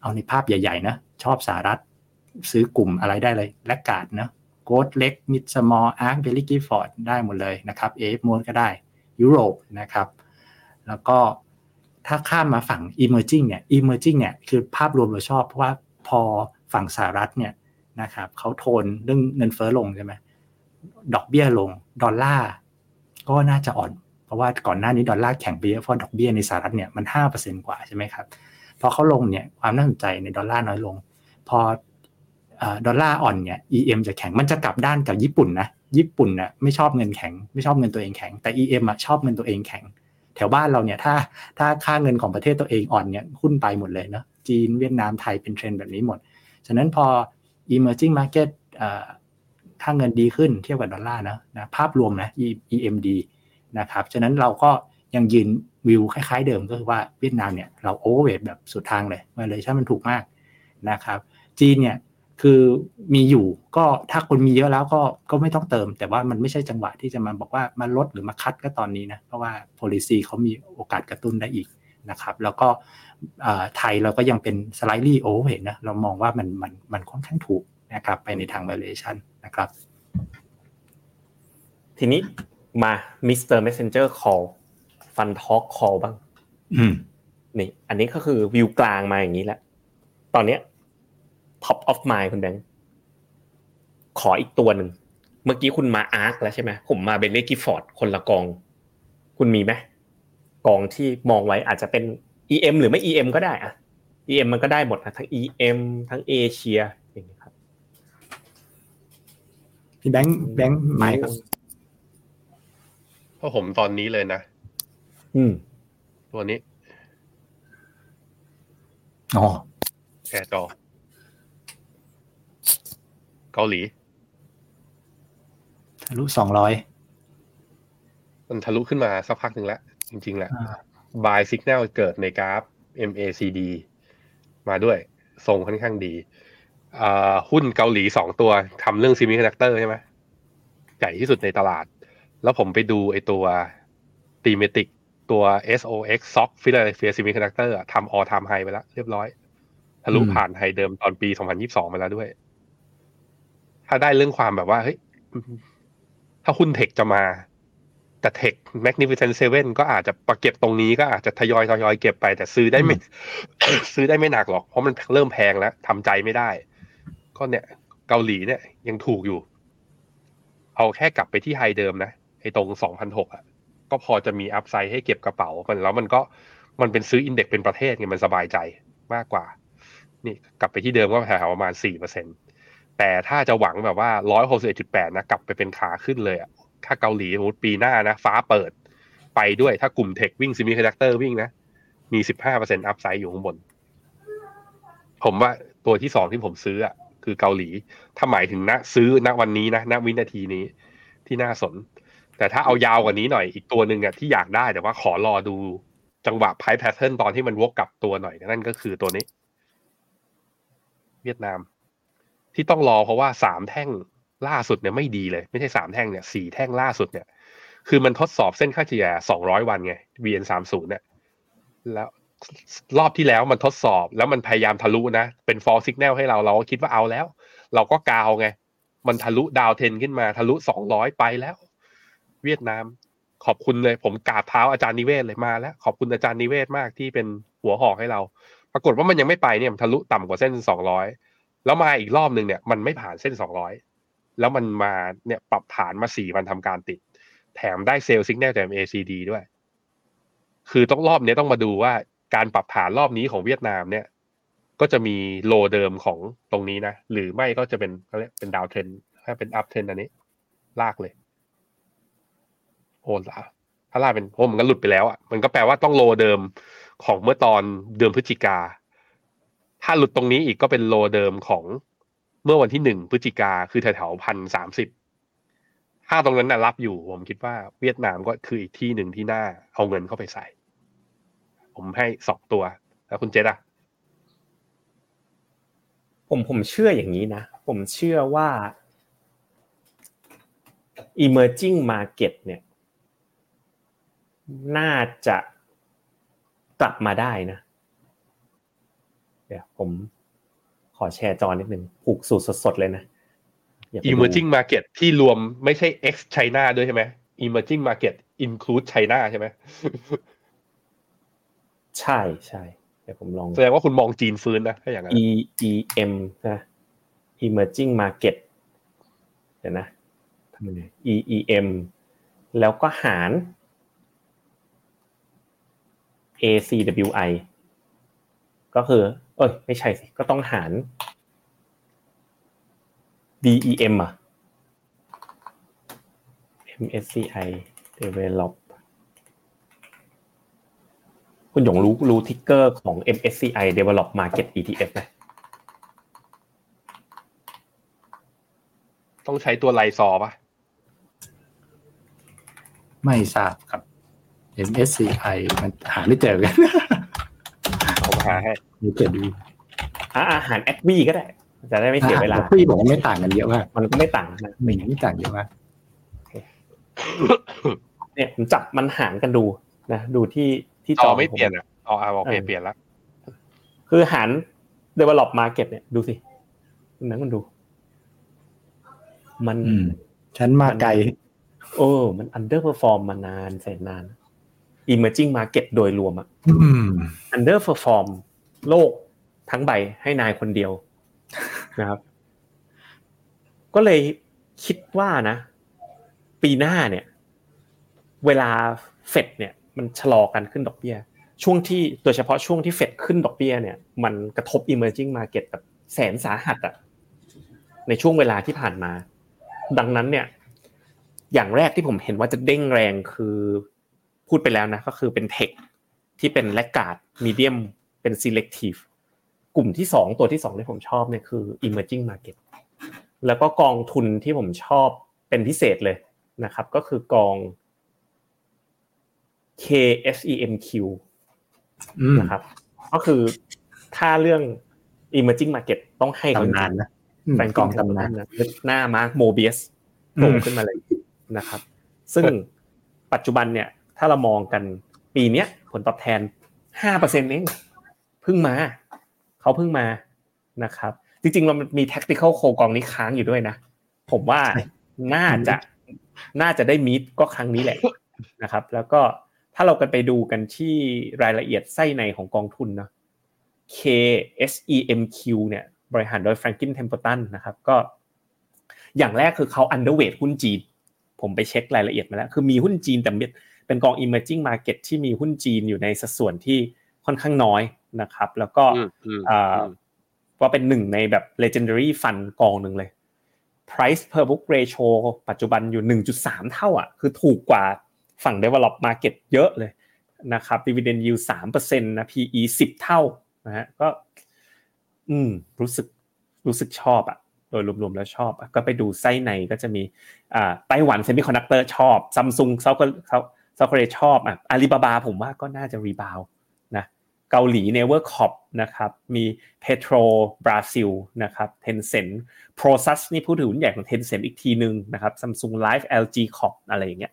เอาในภาพใหญ่ๆนะชอบสหรัฐซื้อกลุ่มอะไรได้เลย laggard นะ growth เล็ก mid small ARK Baillie Gifford ได้หมดเลยนะครับ AFMOAT ก็ได้ยุโรปนะครับแล้วก็ถ้าข้ามมาฝั่ง emerging เนี่ย emerging เนี่ยคือภาพรวมเราชอบ เพราะว่าพอฝั่งสหรัฐเนี่ยนะครับเขาโทนเรื่องเงินเฟ้อลงใช่ไหม ดอกเบี้ยลงดอลลาร์ก็น่าจะอ่อน เพราะว่าก่อนหน้านี้ดอลลาร์แข็งไปเยอะเพราะดอกเบี้ยในสหรัฐเนี่ยมันห้าเปอร์เซ็นต์กว่าใช่ไหมครับพอเขาลงเนี่ยความน่าสนใจในดอลลาร์น้อยลง พอดอลลาร์อ่อนเนี่ย EM จะแข็งมันจะกลับด้านกับญี่ปุ่นนะญี่ปุ่นน่ะไม่ชอบเงินแข็งไม่ชอบเงินตัวเองแข็งแต่ EM อะชอบเงินตัวเองแข็ง แถวบ้านเราเนี่ยถ้าถ้าค่าเงินของประเทศตัวเองอ่อนเนี่ยหุ้นไปหมดเลยเนาะจีนเวียดนามไทยเป็นเทรนด์แบบนี้หมด ฉะนั้นพอ emerging market ค่าเงินดีขึ้นเทียบกับดอลลาร์นะนะภาพรวมนะ EMD นะครับฉะนั้นเราก็ยังยืนวิวคล้ายๆเดิมก็คือว่าเวียดนามเนี่ยเราโอเวอร์เวทแบบสุดทางเลยมาเลยใช่มันถูกมากนะครับจีนเนี่ยคือมีอยู่ก็ถ้าคนมีเยอะแล้วก็ก็ไม่ต้องเติม แต่ว่ามันไม่ใช่จังหวะที่จะมาบอกว่ามาลดหรือมาคัดก็ตอนนี้นะเพราะว่า policy เขามีโอกาสกระตุ้นได้อีกนะครับแล้วก็ไทยเราก็ยังเป็น slightly overweight นะเรามองว่ามันมันมันค่อนข้างถูกนะครับไปในทาง valuation นะครับ ทีนี้มา Mr. Messenger Call Fun Talk Call บ้างนี่ อันนี้ก็คือวิวกลางมาอย่างนี้แหละ ตอนเนี้ย top of mind คุณแบงค์ขออีกตัวหนึ่ง เมื่อกี้คุณมาอาร์คแล้วใช่ไหมผมมาเบลเล่กิฟอร์ดคนละกอง คุณมีไหมกองที่มองไว้อาจจะเป็น EM หรือไม่ EM ก็ได้อะ EM มันก็ได้หมดนะทั้ง EM ทั้งเอเชียอย่างนี้ครับ พี่แบงค์แบงค์หมายครับเพราะผมตอนนี้เลยนะ อืม ตัวนี้ อ๋อแอร์จอเกาหลีทะลุสองร้อยมันทะลุขึ้นมาสักพักหนึ่งแล้ว จริง ๆ แหละ buy signal เกิดในกราฟ MACD มาด้วยทรงค่อนข้างดี หุ้นเกาหลีสองตัวทำเรื่อง semiconductor ใช่ไหมใหญ่ที่สุดในตลาด แล้วผมไปดูไอตัว thematic ตัว SOX SOC Philadelphia Semiconductor ทำ all time high ไปแล้ว เรียบร้อยทะลุผ่าน high เดิมตอนปี 2022มาแล้วด้วย ถ้าได้เรื่องความแบบว่าเฮ้ยถ้าหุ้นเทคจะมา แต่เทค Magnificent Seven ก็อาจจะประเก็บตรงนี้ก็อาจจะทยอยทยอยเก็บไป แต่ซื้อได้ไม่ ซื้อได้ไม่หนักหรอก เพราะมันเริ่มแพงแล้วทำใจไม่ได้ ก็เนี่ย เกาหลีเนี่ยยังถูกอยู่ เอาแค่กลับไปที่ไฮเดิมนะไอ้ตรงสองพันหกอะ ก็พอจะมีอัพไซด์ให้เก็บกระเป๋ามันแล้วมันก็มันเป็นซื้อ index เป็นประเทศไงมันสบายใจมากกว่า นี่กลับไปที่เดิมก็แถวประมาณสี่เปอร์เซ็นต์แต่ถ้าจะหวังแบบว่าร้อยหกสิบเอ็ดจุดแปดนะกลับไปเป็นขาขึ้นเลยอะถ้าเกาหลีสมมติปีหน้านะ ฟ้าเปิดไปด้วยถ้ากลุ่ม tech วิ่ง semiconductor วิ่งนะ มีสิบห้าเปอร์เซ็นต์ upside อยู่ข้างบน ผมว่าตัวที่สองที่ผมซื้ออะ คือเกาหลี ถ้าหมายถึงณซื้อณวันนี้นะณวินาทีนี้ที่น่าสน แต่ถ้าเอายาวกว่านี้หน่อยอีกตัวหนึ่งอะที่อยากได้แต่ว่าขอรอดูจังหวะไพ่แพทเทิร์นตอนที่มันวกกลับตัวหน่อยนั่นก็คือตัวนี้ เวียดนาม ที่ต้องรอเพราะว่าสามแท่งล่าสุดเนี่ยไม่ดีเลย ไม่ใช่สามแท่งเนี่ยสี่แท่งล่าสุดเนี่ย คือมันทดสอบเส้นค่าเฉลี่ยสองร้อยวันไง VN สามศูนย์เนี่ยแล้ว รอบที่แล้วมันทดสอบแล้วมันพยายามทะลุนะ เป็น fall signal ให้เราเราก็คิดว่าเอาแล้ว เราก็กาวไง มันทะลุดาวเทนขึ้นมาทะลุสองร้อยไปแล้ว เวียดนาม ขอบคุณเลย ผมกราบเท้าอาจารย์นิเวศเลยมาแล้ว ขอบคุณอาจารย์นิเวศมากที่เป็นหัวหอกให้เรา ปรากฏว่ามันยังไม่ไปเนี่ยมันทะลุต่ำกว่าเส้นสองร้อยแล้วมาอีกรอบหนึ่งเนี่ย มันไม่ผ่านเส้นสองร้อยแล้วมันมาเนี่ยปรับฐานมาสี่วันทำการติด แถมได้ sell signal จาก MACD ด้วย คือต้องรอบนี้ต้องมาดูว่า การปรับฐานรอบนี้ของเวียดนามเนี่ย ก็จะมี low เดิมของตรงนี้นะ หรือไม่ก็จะเป็นเขาเรียกเป็น downtrend ถ้าเป็น uptrend อันนี้ ลากเลย โอ้ละถ้าลากเป็นโอ้มันก็หลุดไปแล้วอะมันก็แปลว่าต้อง low เดิมของเมื่อตอนเดือนพฤศจิกา ถ้าหลุดตรงนี้อีกก็เป็น low เดิมของเมื่อวันที่หนึ่งพฤศจิกาคือแถวๆพันสามสิบถ้าตรงนั้นนะรับอยู่ผมคิดว่าเวียดนามก็คืออีกที่หนึ่งที่น่าเอาเงินเข้าไปใส่ ผมให้สองตัว แล้วคุณเจษอะผมผมเชื่ออย่างนี้นะ ผมเชื่อว่า emerging market เนี่ย น่าจะกลับมาได้นะ เดี๋ยวผมขอแชร์จอนิดนึงผูกสูตรสดๆเลยนะ emerging market ที่รวมไม่ใช่ ex China ด้วยใช่ไหม emerging market include China ใช่ไหม ใช่ใช่เดี๋ยวผมลองแสดงว่าคุณมองจีนฟื้นนะถ้าอย่างนั้น E E M นะ emerging market เดี๋ยวนะทำยังไง E E M แล้วก็หาร A C W I ก็คือ เอ้ย ไม่ใช่สิ ก็ต้องหาร D E M อะ M S C I develop คุณหยงรู้รู้ทิกเกอร์ของ MSCI Develop Market ETF ไหมต้องใช้ตัวไลซอป่ะไม่ทราบครับ MSCI มันหาไม่เจอกันเอามาหาให้ไม่เจอดูอ่าอาหารแอดวีก็ได้ จะได้ไม่เสียเวลาพี่บอกว่าไม่ต่างกันเยอะมากมันก็ไม่ต่างนะไม่ไม่ต่างเยอะมากเนี่ยผมจับมันหารกันดูนะ ดูที่ ที่จจออไม่ผเปลี่ยนอะอ๋ออะโอเคเปลี่ยนแล้วคือหาร develop market เนี่ยดูสินั่นมันดู มันอืมฉันมาไกลโอ้มัน underperform มานานแสนนาน emerging market โดยรวมอะอืม underperform โลกทั้งใบให้นายคนเดียวนะครับ ก็เลยคิดว่านะ ปีหน้าเนี่ย เวลาเฟดเนี่ย มันชะลอกันขึ้นดอกเบี้ย ช่วงที่โดยเฉพาะช่วงที่เฟดขึ้นดอกเบี้ยเนี่ยมันกระทบ emerging market แบบแสนสาหัสอะในช่วงเวลาที่ผ่านมา ดังนั้นเนี่ย อย่างแรกที่ผมเห็นว่าจะเด้งแรงคือพูดไปแล้วนะก็คือเป็นเทคที่เป็นแลกการ์ดมีเดียมเป็น selective กลุ่มที่สองตัวที่สองที่ผมชอบเนี่ยคือ emerging market แล้วก็กองทุนที่ผมชอบเป็นพิเศษเลยนะครับ ก็คือกอง KSEMQ อืมนะครับ ก็คือถ้าเรื่อง emerging market ต้องให้เขาจริงตำนานนะแฟนกองตำนานนะหน้ามาร์คโมเบียสโผล่ขึ้นมาเลยนะครับ ซึ่งปัจจุบันเนี่ย ถ้าเรามองกันปีเนี้ยผลตอบแทนห้าเปอร์เซ็นต์เองเพิ่งมา เขาเพิ่งมานะครับ จริงๆ เรามี tactical โคกองนี้ค้างอยู่ด้วยนะ ผมว่าน่าจะน่าจะได้มีดก็ครั้งนี้แหละนะครับ แล้วก็ ถ้าเรากันไปดูกันที่รายละเอียดไส้ในของกองทุนเนาะ KSEMQ เนี่ยบริหารโดย Franklin Templeton นะครับก็ อย่างแรกคือเขา underweight หุ้นจีน ผมไปเช็ครายละเอียดมาแล้ว คือมีหุ้นจีนแต่เป็นกอง emerging market ที่มีหุ้นจีนอยู่ในสัดส่วนที่ค่อนข้างน้อยนะครับ แล้วก็อืมอืมอ่าว่าเป็นหนึ่งในแบบ legendary fund กองหนึ่งเลย price per book ratio ปัจจุบันอยู่ 1.3 เท่าอะคือถูกกว่า ฝั่ง develop market เยอะเลยนะครับ dividend yield 3%นะ PE 10เท่านะฮะก็ อืม รู้สึกรู้สึกชอบอะโดยรวมๆแล้วชอบอะก็ไปดูไส้ในก็จะมีอ่าไต้หวัน Semiconductor ชอบซัมซุงเซาท์เซาเซาท์เกาหลีชอบอะอาลีบาบาผมว่าก็น่าจะ rebound นะเกาหลี Naver Corp นะครับมีเ e โตรบราซิลนะครับ Tencent Prosus นี่ผู้ถือหุ้นใหญ่ของ Tencent อีกทีหนึ่งนะครับซัมซุงไลฟ์ LG คอปอะไรอย่างเงี้ย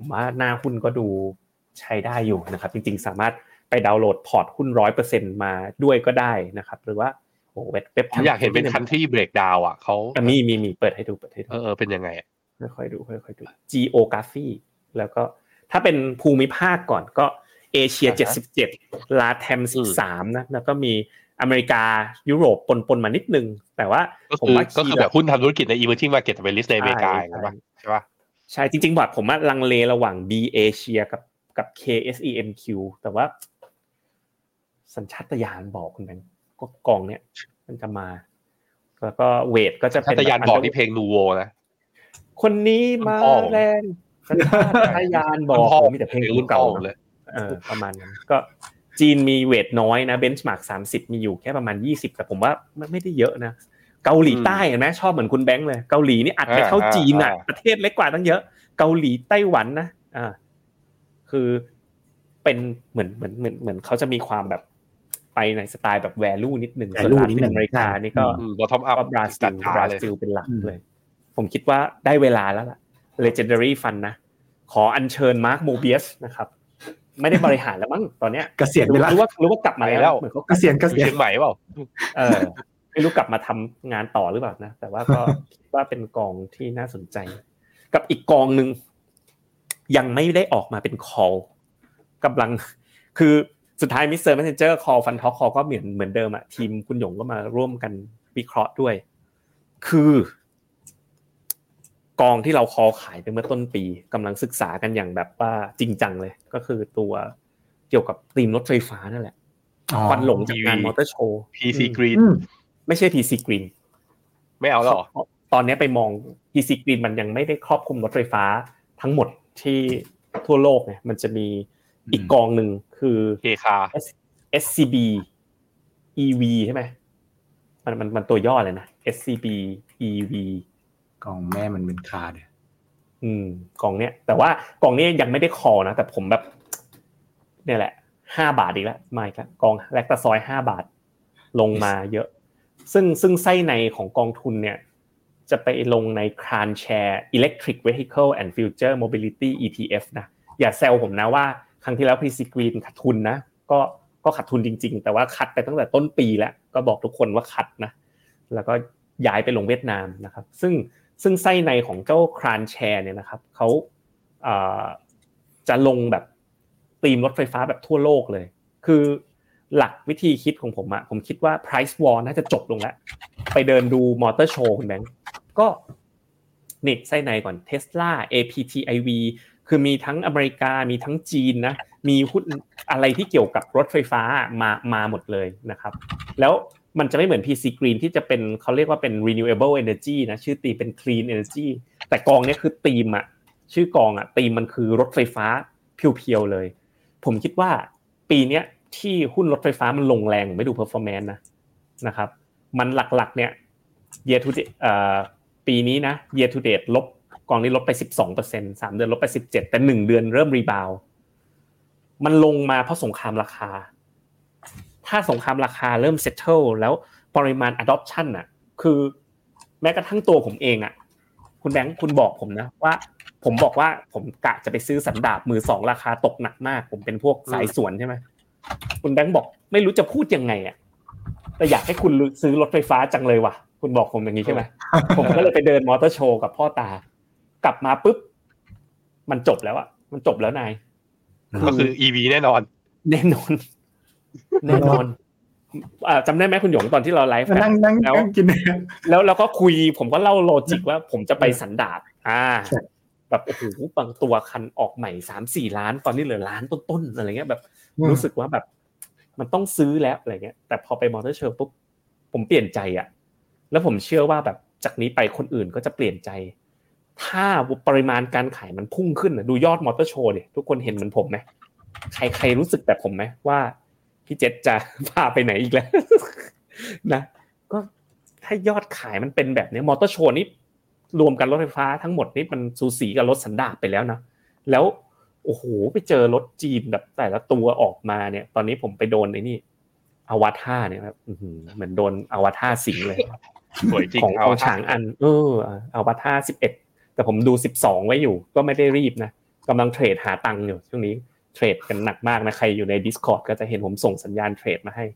ผมว่าหน้าหุ้นก็ดูใช้ได้อยู่นะครับ จริงๆ สามารถไปดาวน์โหลดพอร์ตหุ้นร้อยเปอร์เซ็นต์มาด้วยก็ได้นะครับ หรือว่าโอ้เว็บเว็บผมอยากเห็นเป็น country breakdown อะเขาอะมีมีมีเปิดให้ดูเปิดให้ดูเออเออเป็นยังไงอะค่อยๆดูค่อยๆดู geography แล้วก็ถ้าเป็นภูมิภาคก่อนก็เอเชีย 77 LatAm 13 นะ แล้วก็มีอเมริกายุโรปปนๆมานิดนึง แต่ว่าก็ผมคือว่าก็คือแบบหุ้นทำธุรกิจใน emerging market จะเป็น list ในอเมริกาอย่างนั้นปะใช่ปะ ใช่จริงๆบอร์ดผมว่าลังเลระหว่าง B เอเชียกับกับ KSEMQ แต่ว่า สัญชาตญาณบอกคุณแบงค์ก็กองเนี้ยมันจะมา แล้วก็เวทก็จะชัเป็นตยานบอกที่เพลงนูโวนะคนนี้มาคุณพ่อผมแรงสัญชาตญาณบอกคุณพ่อผมมีแต่เพลงรุ่นเก่าเก่าๆเลนะยเออประมาณนั้นก็จีนมีเวทน้อยนะเบนช์มาร์กสามสิบมีอยู่แค่ประมาณยี่สิบแต่ผมว่ามันไม่ได้เยอะนะ เกาหลีใต้เห็นไหมชอบเหมือนคุณแบงค์เลยเกาหลีนี่อัดไปเข้าจีนอะประเทศเล็กกว่าตั้งเยอะ เกาหลีไต้หวันนะอ่าคือเป็นเหมือนเหมือนเหมือนเหมือนเขาจะมีความแบบไปในสไตล์แบบ value นิดหนึ่งส่วน value ลานิดติหนึ่นงอเมริกานี่ก็อืม bottom up ก็บราซิจัลดช้าบราเลยซิลเป็นหลักอืมเลย ผมคิดว่าได้เวลาแล้วล่ะ legendary fund นะ ขออัญเชิญมาร์คโมเบียสนะครับ ไม่ได้บริหารแล้วมั้งตอนเนี้ยเกษียณไปแล้วรู้ว่ารู้ว่ากลับมาไปแล้แล้ววเหมือนเขาเกษียณเกษียณเชียงใหม่เปล่าเออ ไม่รู้กลับมาทำงานต่อหรือเปล่านะแต่ว่าก็คิดว่าเป็นกองที่น่าสนใจ กับอีกกองหนึ่งยังไม่ได้ออกมาเป็น call กำลัง คือสุดท้าย Mr. Messenger Call Fund Talk Call ก็เหมือนเหมือนเดิมอะทีมคุณหยงก็มาร่วมกันวิเคราะห์ด้วย คือกองที่เรา call ขายไปเมื่อต้นปีกำลังศึกษากันอย่างแบบว่าจริงจังเลย ก็คือตัวเกี่ยวกับตีมรถไฟฟ้านั่นแหละควันหลงจากงานมอเตอร์โชว์ PC Green ไม่ใช่ PC Green ไม่เอาหรอตอนนี้ไปมอง PC Green มันยังไม่ได้ครอบคลุมรถไฟฟ้าทั้งหมดที่ทั่วโลกเนี่ยมันจะมีอีกกองหนึ่งคือเคคา SCB EV ใช่ไหมมันมันมันตัวย่อเลยนะ SCB EV กองแม่มันเป็นคาเดียอืมกองเนี้ย แต่ว่ากองนี้ยังไม่ได้คอนะแต่ผมแบบ เนี่ยแหละห้าบาทอีกแล้วไม่ครับกองแลกตาซอยห้าบาท ลงมาเยอะ ซึ่งซึ่งไส้ในของกองทุนเนี่ยจะไปลงในคารแชร์ Electric Vehicle and Future Mobility ETF นะอย่าแซวผมนะว่าครั้งที่แล้ว PC Green ขาดทุนนะก็ก็ขาดทุนจริง ๆ แต่ว่าคัดไปตั้งแต่ต้นปีแล้ว ก็บอกทุกคนว่าคัดนะแล้วก็ย้ายไปลงเวียดนามนะครับ ซึ่งซึ่งไส้ในของเจ้าครานแชร์เนี่ยนะครับเขาจะลงแบบตีมรถไฟฟ้าแบบทั่วโลกเลย คือ หลักวิธีคิดของผมอะผมคิดว่า price war น่าจะจบลงแล้ว ไปเดินดูมอเตอร์โชว์คุณแบงก์ก็นี่ไส้ในก่อน Tesla APTIV คือมีทั้งอเมริกา มีทั้งจีนนะ มีหุ้นอะไรที่เกี่ยวกับรถไฟฟ้ามามาหมดเลยนะครับ แล้วมันจะไม่เหมือน PC Green ที่จะเป็นเขาเรียกว่าเป็น renewable energy นะ ชื่อตีเป็น clean energy แต่กองนี้คือตีมอะชื่อกองอะตีมมันคือรถไฟฟ้าเพียวๆเลย ผมคิดว่าปีนี้ ที่หุ้นรถไฟฟ้ามันลงแรงไม่ดู performance นซ์นะนะครับ มันหลักๆ เนี่ย year to date ปีนี้นะ year to date ลบกองนี้ลดไป 12%สามเดือนลดไป 17 แต่หนึ่งเดือนเริ่มรีบาวมันลงมาเพราะสงครามราคา ถ้าสงครามราคาเริ่มเซตเทิลแล้วปริมาณ adoption อะ คือแม้กระทั่งตัวผมเองอะ คุณแบงค์คุณบอกผมนะว่า ผมบอกว่าผมกะจะไปซื้อสันดาบมือสองราคาตกหนักมาก ผมเป็นพวกสายสวนใช่ไหม คุณแบงค์บอก ไม่รู้จะพูดยังไงอะแต่อยากให้คุณซื้อรถไฟฟ้าจังเลยว่ะ คุณบอกผมอย่างนี้ใช่ไหมผมก็เลยไปเดินมอเตอร์โชว์กับพ่อตา กลับมาปุ๊บ มันจบแล้วอะมันจบแล้วนายก็คือ EV แน่นอน แน่นอน แน่นอนจำได้ไหมคุณหยงตอนที่เราไลฟ์กันแล้วแล้วเราก็คุย ผมก็เล่า logic ว่า ผมจะไปสันดาปอ่า แบบโอ้โหบางตัวคันออกใหม่สามสี่ล้าน ตอนนี้เหลือล้านต้นๆอะไรเงี้ยแบบ รู้สึกว่าแบบมันต้องซื้อแล้วอะไรเงี้ย แต่พอไป Motor Show ปุ๊บผมเปลี่ยนใจอะแล้วผมเชื่อว่าแบบจากนี้ไปคนอื่นก็จะเปลี่ยนใจ ถ้าปริมาณการขายมันพุ่งขึ้นดูยอดมอเตอร์โชว์ดิทุกคนเห็นเหมือนผมไหมใครใครรู้สึกแบบผมไหมว่าพี่เจษจะพาไปไหนอีกแล้วนะก็ถ้ายอดขายมันเป็นแบบนี้มอเตอร์โชว์นี่รวมกันรถไฟฟ้าทั้งหมดนี่มันสูสีกับรถสันดาปไปแล้วนะแล้ว โอ้โหไปเจอรถจีนแบบแต่ละตัวออกมาเนี่ย ตอนนี้ผมไปโดนไอ้นี่Avatr เนี่ยครับเหมือนโดนอวตารสิงเลยสวยจริงของของฉางอัน เออ Avatr สิบเอ็ดแต่ผมดู12ไว้อยู่ ก็ไม่ได้รีบนะกำลังเทรดหาตังค์อยู่ช่วงนี้เทรดกันหนักมากนะใครอยู่ใน Discord ก็จะเห็นผมส่งสัญญาณเทรดมาให้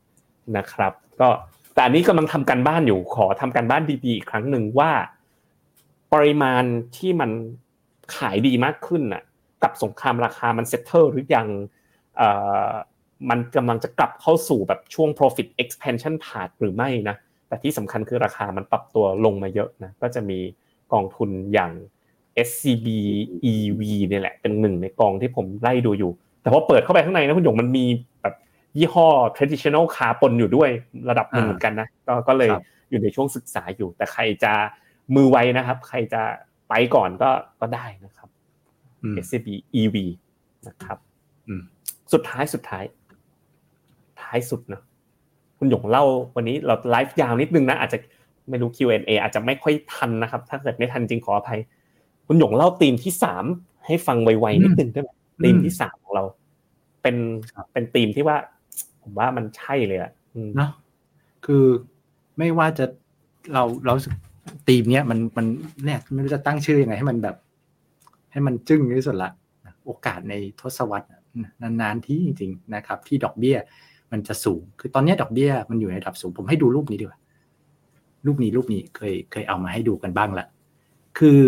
นะครับ ก็แต่อันนี้กำลังทำการบ้านอยู่ขอทำการบ้านดีๆอีกครั้งหนึ่งว่า ปริมาณที่มันขายดีมากขึ้นน่ะ กับสงครามราคามัน settle หรือยังมันกำลังจะกลับเข้าสู่แบบช่วง profit expansion part หรือไม่นะแต่ที่สำคัญคือราคามันปรับตัวลงมาเยอะนะก็จะมีกองทุนอย่าง SCB EV เนี่ยแหละเป็นหนึ่งในกองที่ผมไล่ดูอยู่ แต่พอเปิดเข้าไปข้างในนะคุณหยงมันมีแบบยี่ห้อ traditional car ปนอยู่ด้วยระดับหนึ่งเหมือนกันนะก็ก็เลยอยู่ในช่วงศึกษาอยู่ แต่ใครจะมือไวนะครับ ใครจะไปก่อนก็ก็ได้นะครับ SCB EV นะครับสุดท้ายสุดท้าย ท้ายสุดนะคุณหยงเล่าวันนี้เราไลฟ์ยาวนิดนึงนะอาจจะไม่รู้ Q&A อาจจะไม่ค่อยทันนะครับ ถ้าเกิดไม่ทันจริงขออภัย คุณหยงเล่าธีมที่สามให้ฟังไวๆนิดนึงได้ไหมธีมที่สามของเรา เป็นเป็นธีมที่ว่า ผมว่ามันใช่เลยอะเนาะคือไม่ว่าจะเราเราธีมเนี้ยมันมันเนี่ยไม่รู้จะตั้งชื่อยังไงให้มันแบบ ให้มันจึ้งที่สุดละโอกาสในทศวรรษนานๆที่จริงๆนะครับ ที่ดอกเบี้ยมันจะสูง คือตอนนี้ดอกเบี้ยมันอยู่ในระดับสูง ผมให้ดูรูปนี้ดีกว่า รูปนี้รูปนี้เคยเคยเอามาให้ดูกันบ้างละ คือ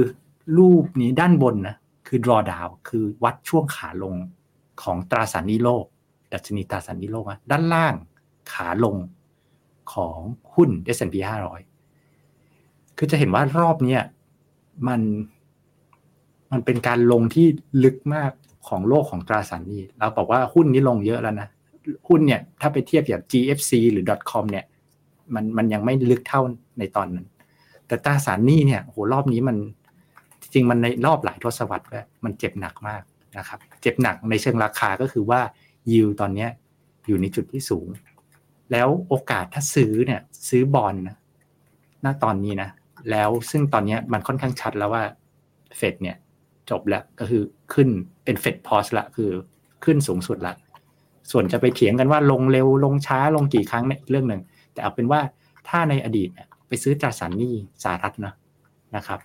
รูปนี้ด้านบนนะคือ drawdown คือวัดช่วงขาลงของตราสารนี้โลก ดัชนีตราสารนี้โลกนะด้านล่างขาลงของหุ้น S&P 500 คือจะเห็นว่ารอบนี้มัน มันเป็นการลงที่ลึกมากของโลกของตราสารหนี้เราบอกว่าหุ้นนี้ลงเยอะแล้วนะ หุ้นเนี่ยถ้าไปเทียบอย่าง GFC หรือ .com เนี่ยมันมันยังไม่ลึกเท่าในตอนนั้น แต่ตราสารหนี้เนี่ยโหรอบนี้มันจริงมันในรอบหลายทศวรรษแล้วมันเจ็บหนักมากนะครับ เจ็บหนักในเชิงราคาก็คือว่ายิวตอนนี้อยู่ในจุดที่สูง แล้วโอกาสถ้าซื้อเนี่ยซื้อบอลนะณตอนนี้นะ แล้วซึ่งตอนนี้มันค่อนข้างชัดแล้วว่าเฟดเนี่ย จบแล้วก็คือขึ้นเป็นเฟดพอสละคือขึ้นสูงสุดละ ส่วนจะไปเถียงกันว่าลงเร็วลงช้าลงกี่ครั้งเนี่ยเรื่องหนึ่ง แต่เอาเป็นว่าถ้าในอดีตเนี่ยไปซื้อตราสารหนี้สหรัฐนะนะครับ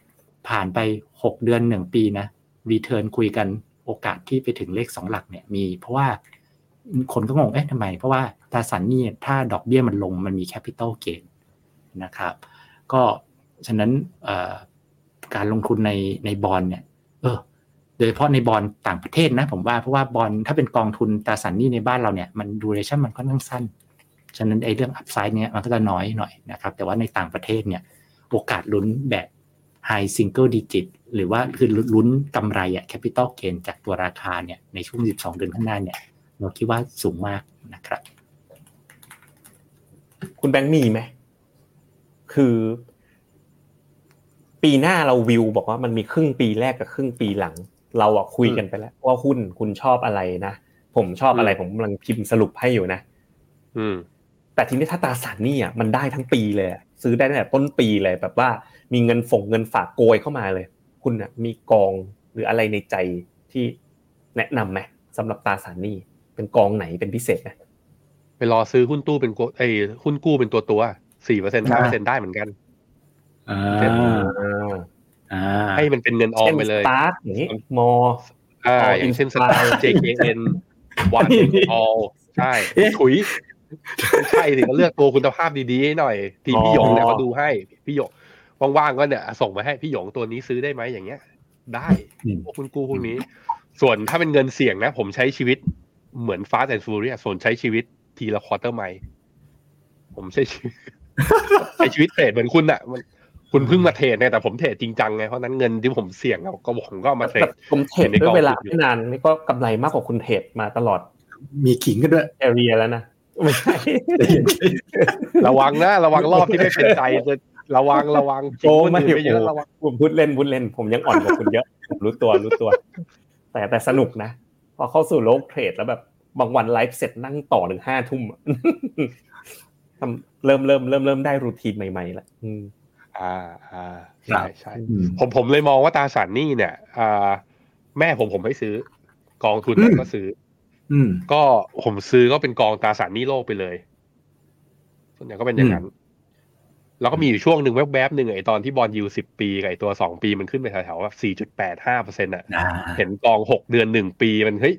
ผ่านไปหกเดือนหนึ่งปีนะreturn คุยกันโอกาสที่ไปถึงเลขสองหลักเนี่ยมี เพราะว่าคนก็งงเอ๊ะทำไม เพราะว่าตราสารหนี้ถ้าดอกเบี้ยมันลงมันมี capital gain นะครับ ก็ฉะนั้นการลงทุนในในบอลเนี่ย โดยเฉพาะใน bond ต่างประเทศนะ ผมว่าเพราะว่าบอลถ้าเป็นกองทุนตราสารหนี้ในบ้านเราเนี่ยมัน duration มันค่อนข้างสั้น ฉะนั้นไอ้เรื่อง upside เนี่ยมันก็จะน้อยหน่อยนะครับแต่ว่าในต่างประเทศเนี่ยโอกาสลุ้นแบบ high single digit หรือว่าคือลุ้นกำไรอะ capital gain จากตัวราคาเนี่ยในช่วง 12 เดือนข้างหน้าเนี่ยเราคิดว่าสูงมากนะครับ คุณแบงค์มีไหม คือ ปีหน้าเราวิวบอกว่ามันมีครึ่งปีแรกกับครึ่งปีหลัง เราอะคุยกันไปแล้วว่าหุ้นคุณชอบอะไรนะผมชอบอะไรผมกำลังพิมพ์สรุปให้อยู่นะ อืม แต่ทีนี้ถ้าตราสารหนี้อะมันได้ทั้งปีเลยซื้อได้ตั้งแต่ต้นปีเลยแบบว่า มีเงินฝงเงินฝากโกยเข้ามาเลย คุณอะมีกองหรืออะไรในใจที่แนะนํำไหมสำหรับตราสารหนี้เป็นกองไหนเป็นพิเศษไหมไปรอซื้อหุ้นตู้เป็นไอ้หุ้นกู้เป็นตัวตัวสี่เปอร์เซ็นต์ห้าเปอร์เซ็นต์ได้เหมือนกันอ่าเช่นอ่า ให้มันเป็นเงินออมไปเลยสตาร์ทอย่างนี้มออ่า All อย่างเช่นส Inspire ตาร์ JKN วันออลใช่ถุยไม่ใช่สิก็เลือกตัวคุณภาพดีๆให้หน่อย ทีพี่หยงเนี่ยเขาดูให้ พี่หยงว่างๆก็เนี่ยส่งมาให้พี่หยงตัวนี้ซื้อได้ไหมอย่างเงี้ย ได้อืมพวกคุณกู้พวกนี้ ส่วนถ้าเป็นเงินเสี่ยงนะ ผมใช้ชีวิตเหมือนฟาสแอนด์ฟูเรียส่วนใช้ชีวิตทีละควอเตอร์ไมล์ผมใช้ชีวิตใช้ชีวิตเทรดเหมือนคุณอะมัน คุณเพิ่งมาเทรดไงแต่ผมเทรดจริงจังไงเพราะนั้นเงินที่ผมเสี่ยงเอาก็ผมก็เอามาเทรดแต่ผมเทรดด้วยเวลาไม่นานนี่ก็กำไรมากกว่าคุณเทรดมาตลอด มีขิงกันด้วยแอเรียแล้วนะไม่ใช่ระวังนะระวังรอบที่ไม่เป็นใจจะระวังระวังโอ้ไม่ไม่เยอะระวังผมพูดเล่นพูดเล่น ผมยังอ่อนกว่าคุณเยอะผมรู้ตัวรู้ตัว แต่แต่สนุกนะ พอเข้าสู่โลกเทรดแล้วแบบบางวันไลฟ์เสร็จนั่งต่อถึงห้าทุ่มอะทำเริ่มเริ่มเริ่มเริ่มได้รูทีนใหม่ๆละ อืมอ่าอ่าใช่ใช่อืมผมผมเลยมองว่าตราสารหนี้เนี่ยอ่าแม่ผมผมไม่ซื้อกองทุนอืมก็ซื้อ อืมก็ผมซื้อก็เป็นกองตราสารหนี้โลกไปเลยส่วนใหญ่ก็เป็นอย่างนั้น แล้วก็มีอยู่ช่วงหนึ่งแวบๆหนึ่งไอ้ตอนที่บอลยูสิบปีกับไอ้ตัวสองปีมันขึ้นไปแถวๆแบบสี่จุดแปดห้าเปอร์เซ็นต์อะอ่าเห็นกองหกเดือนหนึ่งปีมันเฮ้ย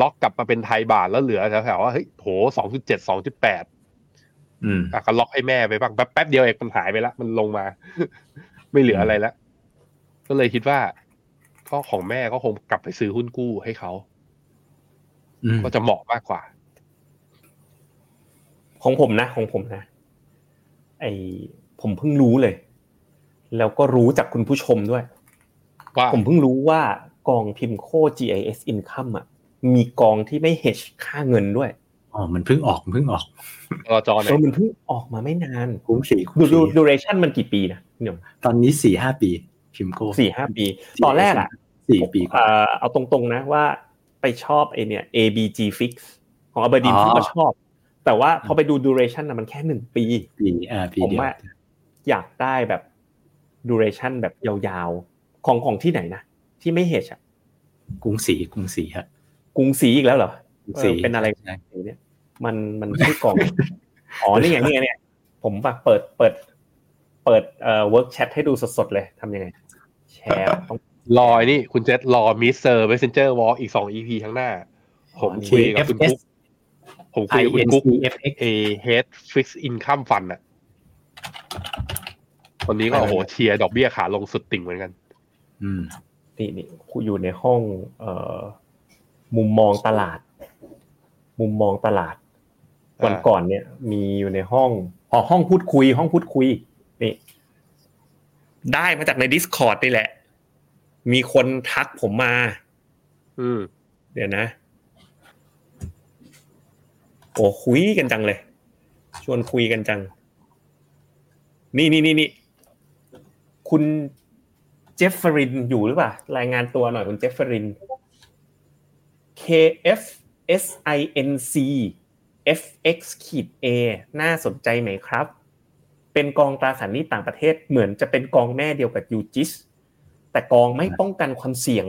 ล็อกกลับมาเป็นไทยบาทแล้วเหลือแถวๆว่าเฮ้ยโหสองจุดเจ็ดสองจุดแปด อืมอะก็ล็อกให้แม่ไปบ้างแป๊บแป๊บเดียวเองมันหายไปละมันลงมา ไม่เหลืออะไรแล้วก็เลยคิดว่าก็ของแม่ก็คงกลับไปซื้อหุ้นกู้ให้เขาอืมก็จะเหมาะมากกว่า ของผมนะ ของผมนะ ไอผมเพิ่งรู้เลย แล้วก็รู้จากคุณผู้ชมด้วยว่าผมเพิ่งรู้ว่ากองพิมโค GIS Income อะมีกองที่ไม่ hedge ค่าเงินด้วย อ๋อ มันเพิ่งออกมันเพิ่งออกรอจอไหนเออมันเพิ่งออกมาไม่นานคุ้มสีคุ้มดูสีดู duration มันกี่ปีนะพี่หนุ่มตอนนี้สี่ห้าปีพิมโก้สี่ห้าปี ตอนแรกอะสี่ปีกว่าเอ่อเอาตรงๆนะว่าไปชอบไอเนี่ย ABG fix ของ Aberdeen อ๋อผมก็ชอบ แต่ว่าพอไปดู duration นะมันแค่หนึ่งปีปีอ่าปีผมเดียวว่าอยากได้แบบ duration แบบยาวๆ ของของที่ไหนนะ ที่ไม่ hedge อะกรุงศรีกรุงศรีครับกรุงศรีอีกแล้วเหรอ กรุงศรีเออเป็นอะไรใช่เนี่ยมันมันชื่อกล่องอ๋อนี่ไงนี่ไงเนี่ย ผมแบบเปิดเปิด เปิดเอ่อ work chat ให้ดูสดๆเลยทำยังไง แชร์ต้องรอไอ้นี่คุณเจษรอมิสเซอร์เมสเซนเจอร์วอลอีกสองอีพีข้างหน้า ผมอ๋อคุยกับคุณกุ๊กผมคุยกับคุณกุ๊ก INCFX เอเฮดฟิกซ์อินคัมฟันอะวันนี้ก็โอ้โหเชียร์ดอกเบี้ยขาลงสุดติ่งเหมือนกัน อืมนี่นี่อยู่ในห้อง เอ่อมุมมองตลาด มุมมองตลาด วันก่อนเนี่ยมีอยู่ในห้องอ๋อห้องพูดคุย ห้องพูดคุยนี่ได้มาจากใน Discord นี่แหละ มีคนทักผมมา อืม เดี๋ยวนะ โอ้คุยกันจังเลย ชวนคุยกันจัง นี่นี่นี่นี่คุณเจฟฟรินอยู่หรือเปล่ารายงานตัวหน่อยคุณเจฟฟริน KF SINC FX ขีด A น่าสนใจไหมครับ เป็นกองตราสารหนี้ต่างประเทศเหมือนจะเป็นกองแม่เดียวกับยูจิสแต่กองไม่ป้องกันความเสี่ยง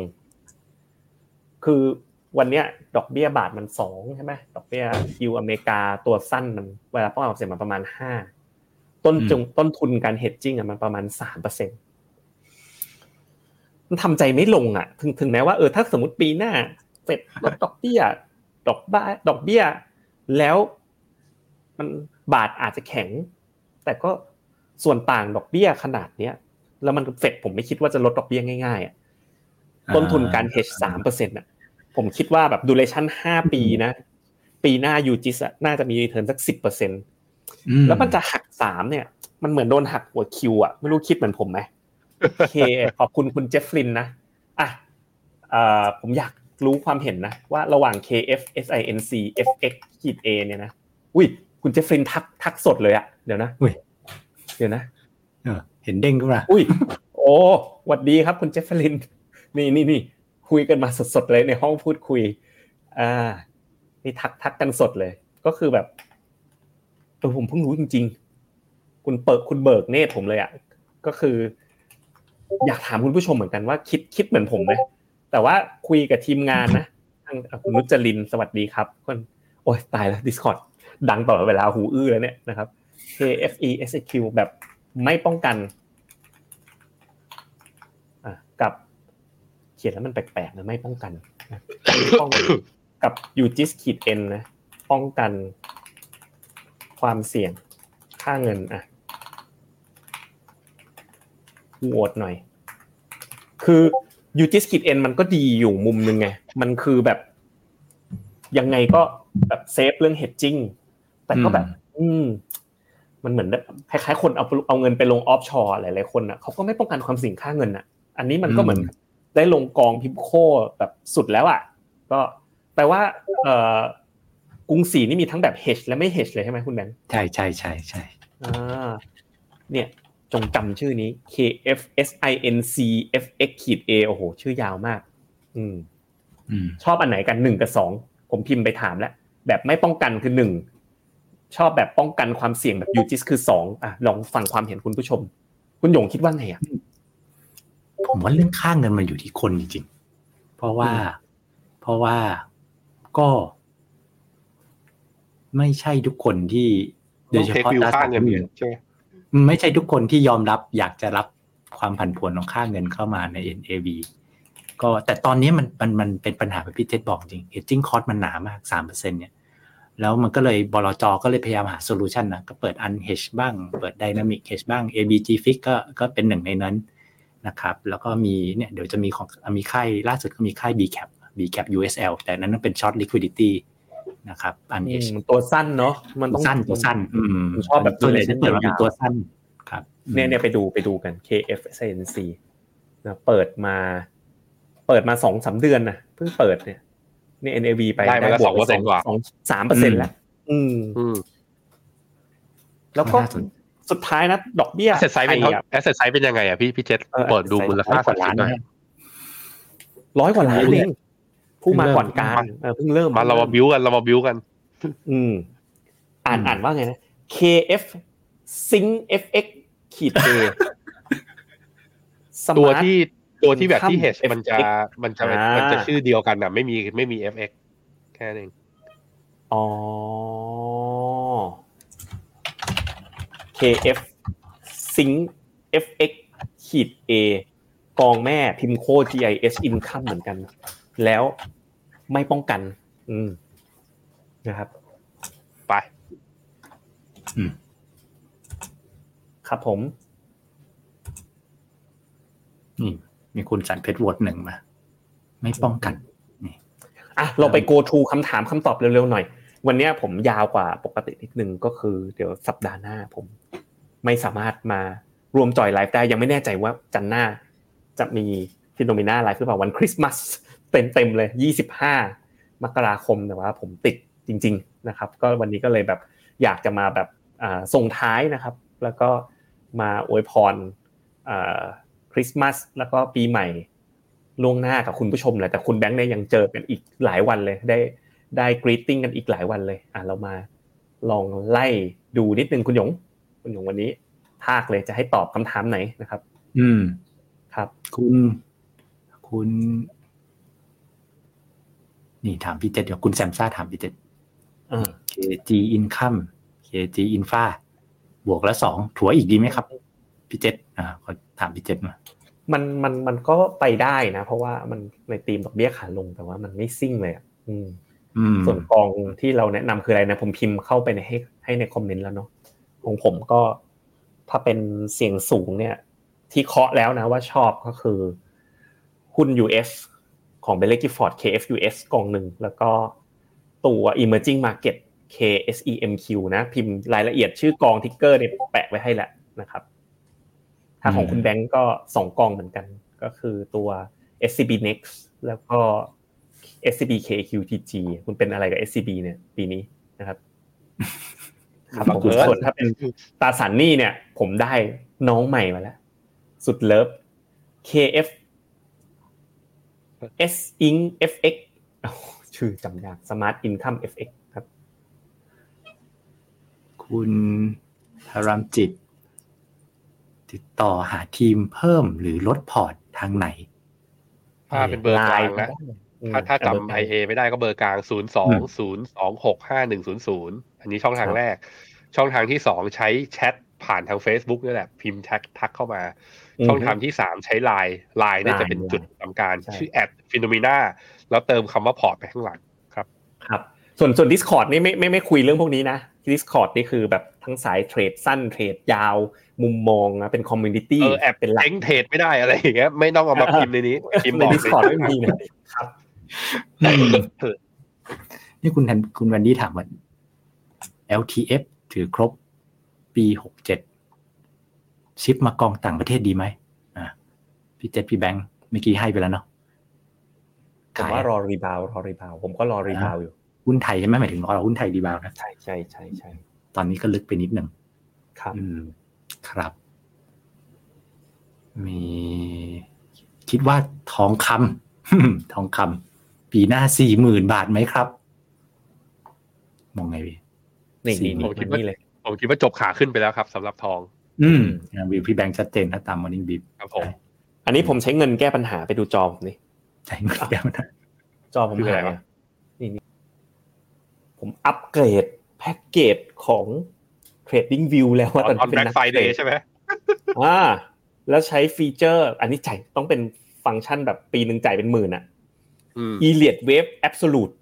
คือวันเนี้ยดอกเบี้ยบาทมันสองใช่ไหมดอกเบี้ยคิวอเมริกาตัวสั้นมันเวลาป้องกันความเสี่ยงมันประมาณห้าต้นจงต้นทุนการเฮดจิ้งอะมันประมาณสามเปอร์เซ็นมันทำใจไม่ลงอะ ถึงถึงแม้ว่าเออถ้าสมมติปีหน้าเฟดลดดอกเบี้ย ดอกบ้าดอกเบี้ย แล้วมันบาทอาจจะแข็ง แต่ก็ส่วนต่างดอกเบี้ยขนาดเนี้ยแล้วมันเฟดผมไม่คิดว่าจะลดดอกเบี้ยง่ายๆอะต้นทุนการเฮดสามเปอร์เซ็นต์อะผมคิดว่าแบบ duration ห้าปีนะ ปีหน้า UGIS น่าจะมี return สักสิบเปอร์เซ็นต์แล้วมันจะหักสามเนี่ย มันเหมือนโดนหักค่าหัวคิวอะไม่รู้คิดเหมือนผมไหมโอเคขอบคุณคุณเจฟฟลินนะอะผมอยาก รู้ความเห็นนะว่าระหว่าง KF SINC FX ขีด A เนี่ยนะอุ้ยคุณเจฟฟลินทักทักสดเลยอะเดี๋ยวนะอุ้ยเดี๋ยวนะเห็นเด้งก็ป่ะอุ้ย โอ้หวัดดีครับคุณเจฟฟลินนี่นี่นี่คุยกันมาสดๆเลยในห้องพูดคุย อ่า นี่ทักทักกันสดเลย ก็คือแบบเออผมเพิ่งรู้จริง ๆ คุณเปิดคุณเบิกเนตผมเลยอะก็คือ อยากถามคุณผู้ชมเหมือนกันว่าคิดคิดเหมือนผมไหม แต่ว่าคุยกับทีมงานนะทางคุณนุจรินสวัสดีครับคนโอ้ยตายแล้ว Discord ดังต่อเวลาหูอื้อแล้วเนี่ยนะครับ KFE SQ แบบไม่ป้องกันอะกับเขียนแล้วมันแปลกๆนะไม่ป้องกันกับยูจิสขีดเอ็นนะป้องกันความเสี่ยงค่าเงินอะโหวตหน่อย คือ ยูจิสคิดเอ็นมันก็ดีอยู่มุมนึงไง มันคือแบบ ยังไงก็แบบเซฟเรื่องเฮดจิ้งแต่ก็แบบ อืม มันเหมือนคล้ายๆคนเอาเอาเงินไปลงออฟชอร์หลายๆคนอะเขาก็ไม่ป้องกันความเสี่ยงค่าเงินอะ อันนี้มันก็เหมือนได้ลงกองพิมโคแบบสุดแล้วอะ ก็แปลว่า เอ่อกรุงศรีนี่มีทั้งแบบเฮชและไม่เฮชเลยใช่ไหมคุณแบงค์ใช่ใช่ใช่ใช่อ่าเนี่ย จงจำชื่อนี้ KFSINC FX ขีด A โอ้โห ชื่อยาวมาก อืมชอบอันไหนกันหนึ่งกับสองผมพิมพ์ไปถามแล้ว แบบไม่ป้องกันคือหนึ่งชอบแบบป้องกันความเสี่ยงแบบยูจิสคือสองอะลองฟังความเห็นคุณผู้ชม คุณหยงคิดว่าไงอะผมว่าเรื่องค่างเงินมันอยู่ที่คนจริงๆเพราะว่า เพราะว่าก็ ไม่ใช่ทุกคนที่โดยเฉพาะตราสารเงินใช่ไหม ไม่ใช่ทุกคนที่ยอมรับอยากจะรับความผันผวนของค่าเงินเข้ามาใน NAV ก็แต่ตอนนี้มันมันมันเป็นปัญหาแบบพี่เจษบอกจริง hedging cost มันหนามากสามเปอร์เซ็นต์เนี่ย แล้วมันก็เลยบลจก็เลยพยายามหา solution นะก็เปิด unhedge บ้าง เปิด dynamic hedge บ้าง ABGFIX ก็ก็เป็นหนึ่งในนั้นนะครับ แล้วก็มีเนี่ยเดี๋ยวจะมีของมีค่ายล่าสุดก็มีค่าย BCAP BCAP USL แต่นั้นเป็น short liquidity นะครับอันเอชตัวสั้นเนาะมันต้องสั้นตัวสั้นชอบแบบตัวเลยที่เปิดมาเป็นตัวสั้นครับเนี่ยเนี่ยไปดูไปดูกัน KF SNC นะเปิดมา เปิดมาสองสามเดือนนะเพิ่งเปิดเนี่ยเนี่ย NAV ไปได้บวกสองสองสามเปอร์เซ็นต์แล้วอืมแล้วก็สุดท้ายนะดอกเบี้ย asset size เป็น asset size เป็นยังไงอะพี่พี่เจษเปิดดูมูลค่าสักล้านร้อยกว่าล้านเอง ผู้มาก่อนการเพิ่งเริ่มมาเรามาบิวกันเรามาบิวกัน อืม อ่านอ่านว่าไงนะ KF Sync FX ขีด A ตัวที่ตัวที่แบบที่เฮชมันจะมันจะมันจะชื่อเดียวกันอะไม่มีไม่มี FX แค่นั้นเองอ๋อ KF Sync FX ขีด A กองแม่พิมโค GIS Income เหมือนกัน แล้ว ไม่ป้องกัน อืมนะครับ ไปครับผม นี่ มีคุณสันเพชรวดหนึ่งมา ไม่ป้องกันนี่อะเราไป go to คำถามคำตอบเร็วๆหน่อย วันนี้ผมยาวกว่าปกตินิดนึงก็คือ เดี๋ยวสัปดาห์หน้าผม ไม่สามารถมารวม join live ได้ยังไม่แน่ใจว่าจันทร์หน้าจะมี FINNOMENA Live หรือเปล่าวันคริสต์มาส เต็มๆเลยยี่สิบห้ามกราคมแต่ว่าผมติดจริง ๆนะครับ ก็วันนี้ก็เลยแบบอยากจะมาแบบส่งท้ายนะครับ แล้วก็มาอวยพรคริสต์มาสแล้วก็ปีใหม่ล่วงหน้ากับคุณผู้ชมเลยแต่คุณแบงค์เนี่ยยังเจอกันอีกหลายวันเลยได้ได้ greeting กันอีกหลายวันเลยอะเรามาลองไล่ดูนิดนึงคุณหยง คุณหยงวันนี้ ภาคเลยจะให้ตอบคำถามไหนนะครับ อืมครับ คุณ คุณ นี่ถามพี่เจษเดี๋ยวคุณแซมซ่าถามพี่เจษ KG income KG infa บวกแล้วสองถัวอีกดีไหมครับ พี่เจษอ่าขอถามพี่เจษมามันมันมันก็ไปได้นะ เพราะว่ามันในตีมดอกเบี้ยขาลงแต่ว่ามันไม่ซิ่งเลยอะอืมส่วนกองที่เราแนะนำคืออะไรนะ ผมพิมพ์เข้าไปในให้ให้ในคอมเมนต์แล้วเนาะของผมก็ถ้าเป็นเสียงสูงเนี่ย ที่เคาะแล้วนะว่าชอบก็คือ หุ้น US ของ b e l l g i f o r d KFUS กองหนึ่งแล้วก็ตัว emerging market KSEMQ นะ พิมพ์รายละเอียดชื่อกองทิกเกอร์เนี่ยแปะไว้ให้แล้วนะครับ ถ้าของคุณแบงก์ก็สองกองเหมือนกัน ก็คือตัว SCB Next แล้วก็ SCB KQTG คุณเป็นอะไรกับ SCB เนี่ย ปีนี้นะครับ ครับผมส่วนถ้าเป็นตาสันนี่เนี่ย ผมได้น้องใหม่มาแล้ว สุดเลิฟ KF S Inc FX ชื่อจำยาก Smart Income FX ครับ คุณธารามจิต ติดต่อหาทีมเพิ่มหรือลดพอร์ตทางไหนถ้าเป็นเบอร์กลางนะถ้าถ้าจำ IA ไม่ได้ก็เบอร์กลางศูนย์สองศูนย์สองหกห้าหนึ่งศูนย์ศูนย์อันนี้ช่องทางแรก ช่องทางที่สองใช้แชทผ่านทาง Facebook นี่แหละ พิมพ์แท็กทักเข้ามา ช่องทางที่สามใช้ไลน์ไลน์เนี่ยจะเป็นจุดทำการชื่อแอด FINNOMENA แล้วเติมคำว่าพอร์ตไปข้างหลังครับ ครับ ส่วนส่วน Discord นี่ไม่ไม่ไม่คุยเรื่องพวกนี้นะ Discord นี่คือแบบทั้งสายเทรดสั้นเทรดยาว มุมมองนะเป็น communityี้เออแอบเป็นหลักเทรดไม่ได้อะไรอย่างเงี้ยไม่ต้องเอามาพิมพ์ในนี้พิมพ์ใน Discord ไม่มีนะครับนี่คุณคุณวันดี้ถามว่า LTF ถือครบปีหกเจ็ด ชิปมากองต่างประเทศดีไหมอ่าพี่เจษพี่แบงค์เมื่อกี้ให้ไปแล้วเนาะผมว่ารอ rebound รอ rebound ผมก็รอ rebound อยู่หุ้นไทยใช่ไหมหมายถึงรอหุ้นไทยรีบาวนะใช่ใช่ใช่ใช่ตอนนี้ก็ลึกไปนิดหนึ่งครับอืมครับ มี คิดว่าทองคำทองคำปีหน้าสี่หมื่นบาทไหมครับ มองไงพี่นี่นี่ผมคิดว่านี่เลยผมคิดว่าจบขาขึ้นไปแล้วครับสำหรับทอง อืมวิวพี่แบงค์ชัดเจนถ้าตามมอร์นิ่งบีครับผมอันนี้ผมใช้เงินแก้ปัญหาไปดูจอผมนี่ใช่เงินแก้มันนะจอผมหายนี่นี่ผมอัปเกรดแพ็กเกจของ Trading View แล้วว่าตอนตอนนี้เป็น Black Friday ใช่ไหมอ่าแล้วใช้ feature อันนี้จ่ายต้องเป็นฟังก์ชันแบบปีหนึ่งจ่ายเป็นหมื่นอะอืม e l i o t Wave Absolute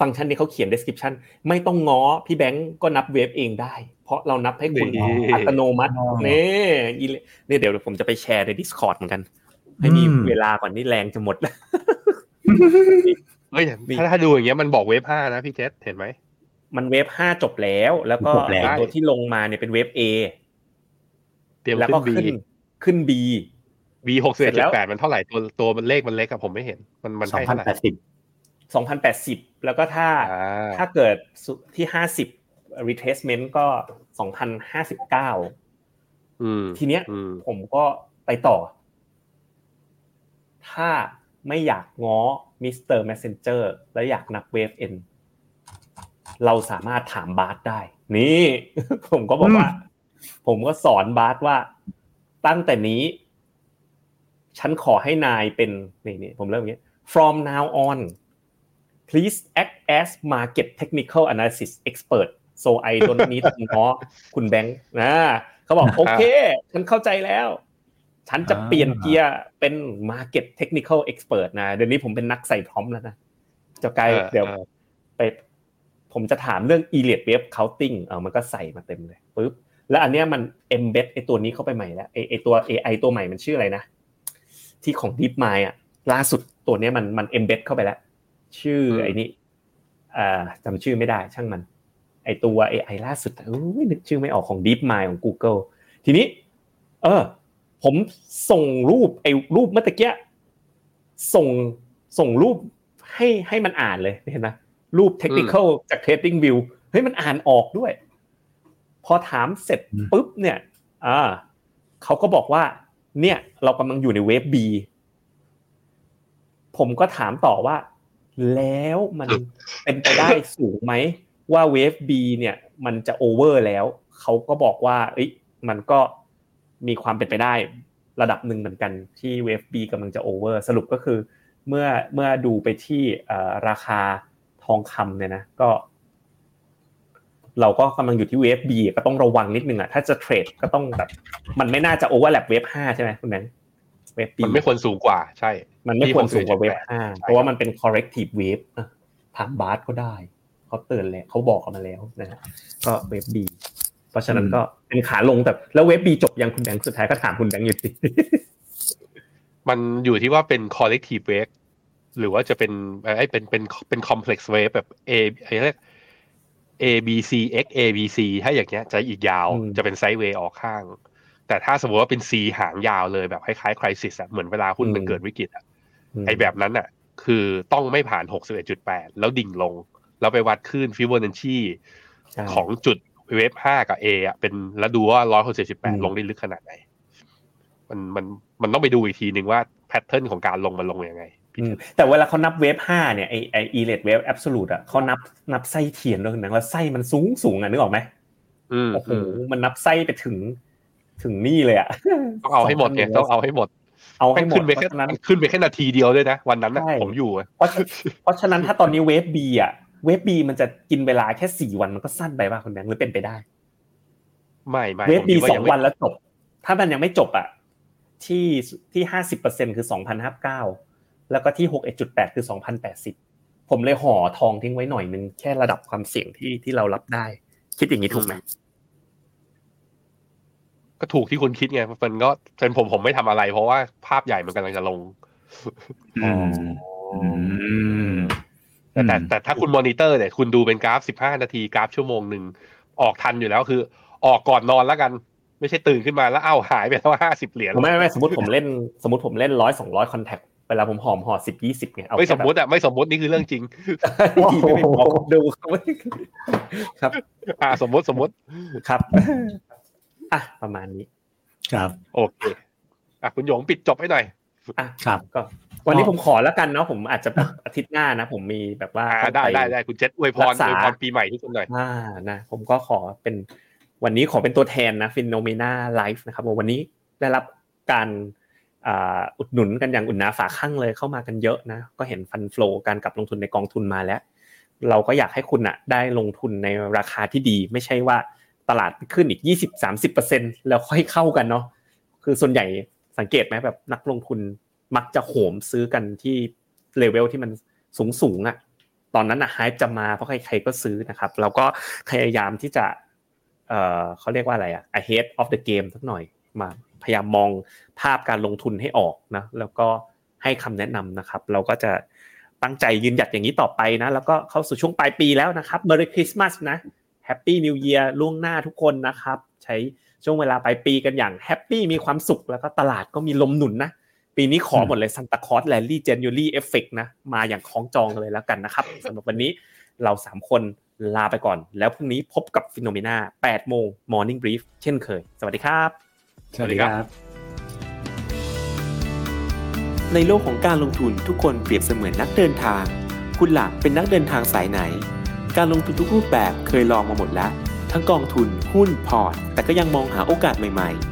ฟังก์ชันนี้เขาเขียน description ไม่ต้องง้อพี่แบงก์ก็นับ wave เองได้เพ ราะเรานับให้คุณอัตโนมัตินี่นี่เดี๋ยวผมจะไปแชร์ใน Discord เหมือนกัน ให้มีเวลาก่อนนี่แรงจะหมดแล้วเฮ้ยถ้าถ้าดูอย่างเงี้ยมันบอกเวฟห้านะพี่เจษเห็นไหมมันเวฟห้าจบแล้ว แล้วก็ตัวที่ลงมาเนี่ยเป็นเวฟ A เตรียมแล้วขึ้ก็นบีขึ้นขึ้น B B หกสิบจุดแปดมันเท่าไหร่ตัวตัวมันเลขมันเล็กอะผมไม่เห็น มันมันสองให้พันเท่าไหร่แปดสิบสองพันแปดสิบแล้วก็ถ้าอ่าถ้าเกิดที่ห้าสิบ retracement ก็ สองพันห้าสิบเก้าอืมทีเนี้ยอืมผมก็ไปต่อ ถ้าไม่อยากง้อ Mr. Messenger แล้วอยากนับ wave เองเราสามารถถาม Bard ได้ นี่ ผมก็บอกว่า ผมก็สอน Bard ว่า ตั้งแต่นี้ ฉันขอให้นายเป็นนี่นี่ผมเริ่มอย่างนี้ from now on please act as market technical analysis expert so I don't need to ง้อคุณแบงค์นะเขาบอกโอเค ฉันเข้าใจแล้ว ฉันจะเปลี่ยนเกียร์เป็น market technical expert นะ เดี๋ยวนี้ผมเป็นนักใส่พร้อมแล้วนะ จะกลายเออเดี๋ยวเออไปผมจะถามเรื่อง e l i t wave counting เออมันก็ใส่มาเต็มเลยปุ๊บแล้วอันเนี้ยมัน embed ไอตัวนี้เข้าไปใหม่แล้วไอไอตัว AI ตัวใหม่มันชื่ออะไรนะ ที่ของ DeepMind อะล่าสุดตัวเนี้ยมันมัน embed เข้าไปแล้ว ชื่อไอ้นี่อ่าจำชื่อไม่ได้ช่างมัน ไอตัว AI ล่าสุดเอ้ยนึกชื่อไม่ออกของ DeepMind ของ Google ทีนี้ เออ ผมส่งรูปไอ้รูปเมื่อตะกี้ส่งส่งรูปให้ให้มันอ่านเลยเห็นไหมรูปเทคนิคจาก Trading View เฮ้ยมันอ่านออกด้วย พอถามเสร็จปุ๊บเนี่ย อ่าเขาก็บอกว่า เนี่ย เรากำลังอยู่ในเวฟ B ผมก็ถามต่อว่า แล้วมันเป็นไปได้สูงไหม ว่าเวฟ B เนี่ยมันจะโอเวอร์แล้วเขาก็บอกว่าเอ้ยมันก็มีความเป็นไปได้ระดับหนึ่งเหมือนกันที่เวฟ B กำลังจะโอเวอร์สรุปก็คือเมื่อเมื่อดูไปที่ราคาทองคำเนี่ยนะก็ เราก็กำลังอยู่ที่ wave B ก็ต้องระวังนิดนึงอะถ้าจะเทรดก็ต้องแบบมันไม่น่าจะ overlap wave ห้าใช่ไหมคุณแบงค์ wave B มันไม่ควรสูงกว่าใช่ มันไม่ควรสูงกว่า wave ห้าเพราะาะว่ามันเป็น corrective wave ถาม Bard ก็ได้ เขาเตือนแล้วเขาบอกกันมาแล้วนะฮะก็ wave B เพราะฉะนั้นก็เป็นขาลงแต่แล้วเวฟ B จบยังคุณแบงค์สุดท้ายก็ถามคุณแบงค์อยู่สิมันอยู่ที่ว่าเป็น corrective wave หรือว่าจะเป็นไอ้เป็นเป็นเป็น complex wave แบบ A อะไรเรียก A B C X A B C ถ้าอย่างเงี้ยจะอีกยาวจะเป็น sideway ออกข้าง แต่ถ้าสมมติว่าเป็น C หางยาวเลยแบบคล้ายๆ crisis อะเหมือนเวลาหุ้นมันเกิดวิกฤตอะไอ้แบบนั้นอะคือต้องไม่ผ่าน 61.8 แล้วดิ่งลง แล้วไปวัดขึ้นฟิโบนัชชีของจุด wave ห้ากับ A อะเป็นแล้วดูว่าร้อยหกสิบแปดลงได้ลึกขนาดไหน มันมันมันต้องไปดูอีกทีหนึ่งว่า pattern ของการลงมันลงยังไงแต่เวลาเขานับ wave ห้าเนี่ยไอ Elliott Wave Absolute อะเขานับนับไส้เทียนด้วยนะแล้วไส้มันสูงสูงอะนึกออกไหมโอ้โหมันนับไส้ไปถึงถึงนี่เลยอะต้องเอาให้หมดเนี่ยต้องเอาให้หมด เอาให้หมดขึ้นไปแค่นั้นขึ้นไปแค่นาทีเดียวด้วยนะ วันนั้นนะผมอยู่เพราะเพราะฉะนั้นถ้าตอนนี้ wave B อะ wave B มันจะกินเวลาแค่สี่วันมันก็สั้นไปป่ะคุณแบงค์หรือเป็นไปได้ ไม่ไม่เวฟบีสองวันแล้วจบ ถ้ามันยังไม่จบอะที่ที่ห้าสิบเปอร์เซ็นคือสองพันห้าเก้าแล้วก็ที่หกเอ็ดจุดแปดคือสองพันแปดสิบผมเลยห่อทองทิ้งไว้หน่อยนึงแค่ระดับความเสี่ยงที่ที่เรารับได้ คิดอย่างนี้ถูกไหมก็ถูกที่คุณคิดไงมันก็เป็นผมผมไม่ทำอะไร เพราะว่าภาพใหญ่มันกำลังจะลง แต่แต่แต่ถ้าคุณมอนิเตอร์เนี่ยคุณดูเป็นกราฟสิบห้านาทีกราฟชั่วโมงหนึ่งออกทันอยู่แล้วคือ ออกก่อนนอนแล้วกัน ไม่ใช่ตื่นขึ้นมาแล้วเอ้าหายไปแล้วห้าสิบเหรียญไม่ไม่สมมติผมเล่นสมมติผมเล่นร้อยสองร้อยคอนแทคเวลาผมหอมห่อสิบยี่สิบไงไม่สมมติอะไม่สมมตินี่คือเรื่องจริงไม่บอกดูครับ อ่าสมมติสมมติครับอะประมาณนี้ ครับ โอเคอะคุณหยงปิดจบให้หน่อยอะครับก็ วันนี้ผมขอแล้วกันเนาะผมอาจจะอาทิตย์หน้านะ ผมมีแบบว่าได้ได้ได้คุณเจษอวยพรอวยพรปีใหม่ทุกคนหน่อยอ่านะผมก็ขอเป็นวันนี้ขอเป็นตัวแทนนะ FINNOMENA Live นะครับวันนี้ได้รับการอุดหนุนกันอย่างอุ่นหนาฝาคั่งเลยเข้ามากันเยอะนะ ก็เห็น fund flow การกลับลงทุนในกองทุนมาแล้ว เราก็อยากให้คุณอะได้ลงทุนในราคาที่ดี ไม่ใช่ว่าตลาดขึ้นอีก 20-30%แล้วค่อยเข้ากันเนาะคือส่วนใหญ่สังเกตไหมแบบนักลงทุน มักจะโหมซื้อกันที่เลเวลที่มันสูงสูงอะตอนนั้นอะไฮจะมาเพราะใครๆก็ซื้อนะครับเราก็พยายามที่จะเอ่อเขาเรียกว่าอะไรอะ ahead of the game สักหน่อยมาพยายามมองภาพการลงทุนให้ออกนะแล้วก็ให้คำแนะนำนะครับ เราก็จะตั้งใจยืนหยัดอย่างนี้ต่อไปนะ แล้วก็เข้าสู่ช่วงปลายปีแล้วนะครับ Merry Christmas นะ Happy New Year ล่วงหน้าทุกคนนะครับ ใช้ช่วงเวลาปลายปีกันอย่าง happy มีความสุขแล้วก็ตลาดก็มีลมหนุนนะ ปีนี้ขอหมดเลย Santa Claus rally January effect นะ มาอย่างคล้องจองเลยแล้วกันนะครับสำหรับวันนี้เราสามคนลาไปก่อน แล้วพรุ่งนี้พบกับ FINNOMENA 8โมง Morning Brief เช่นเคย สวัสดีครับ สวัสดีครับ ในโลกของการลงทุนทุกคนเปรียบเสมือนนักเดินทาง คุณล่ะเป็นนักเดินทางสายไหน การลงทุนทุกรูปแบบเคยลองมาหมดแล้ว ทั้งกองทุนหุ้นพอร์ต แต่ก็ยังมองหาโอกาสใหม่ๆ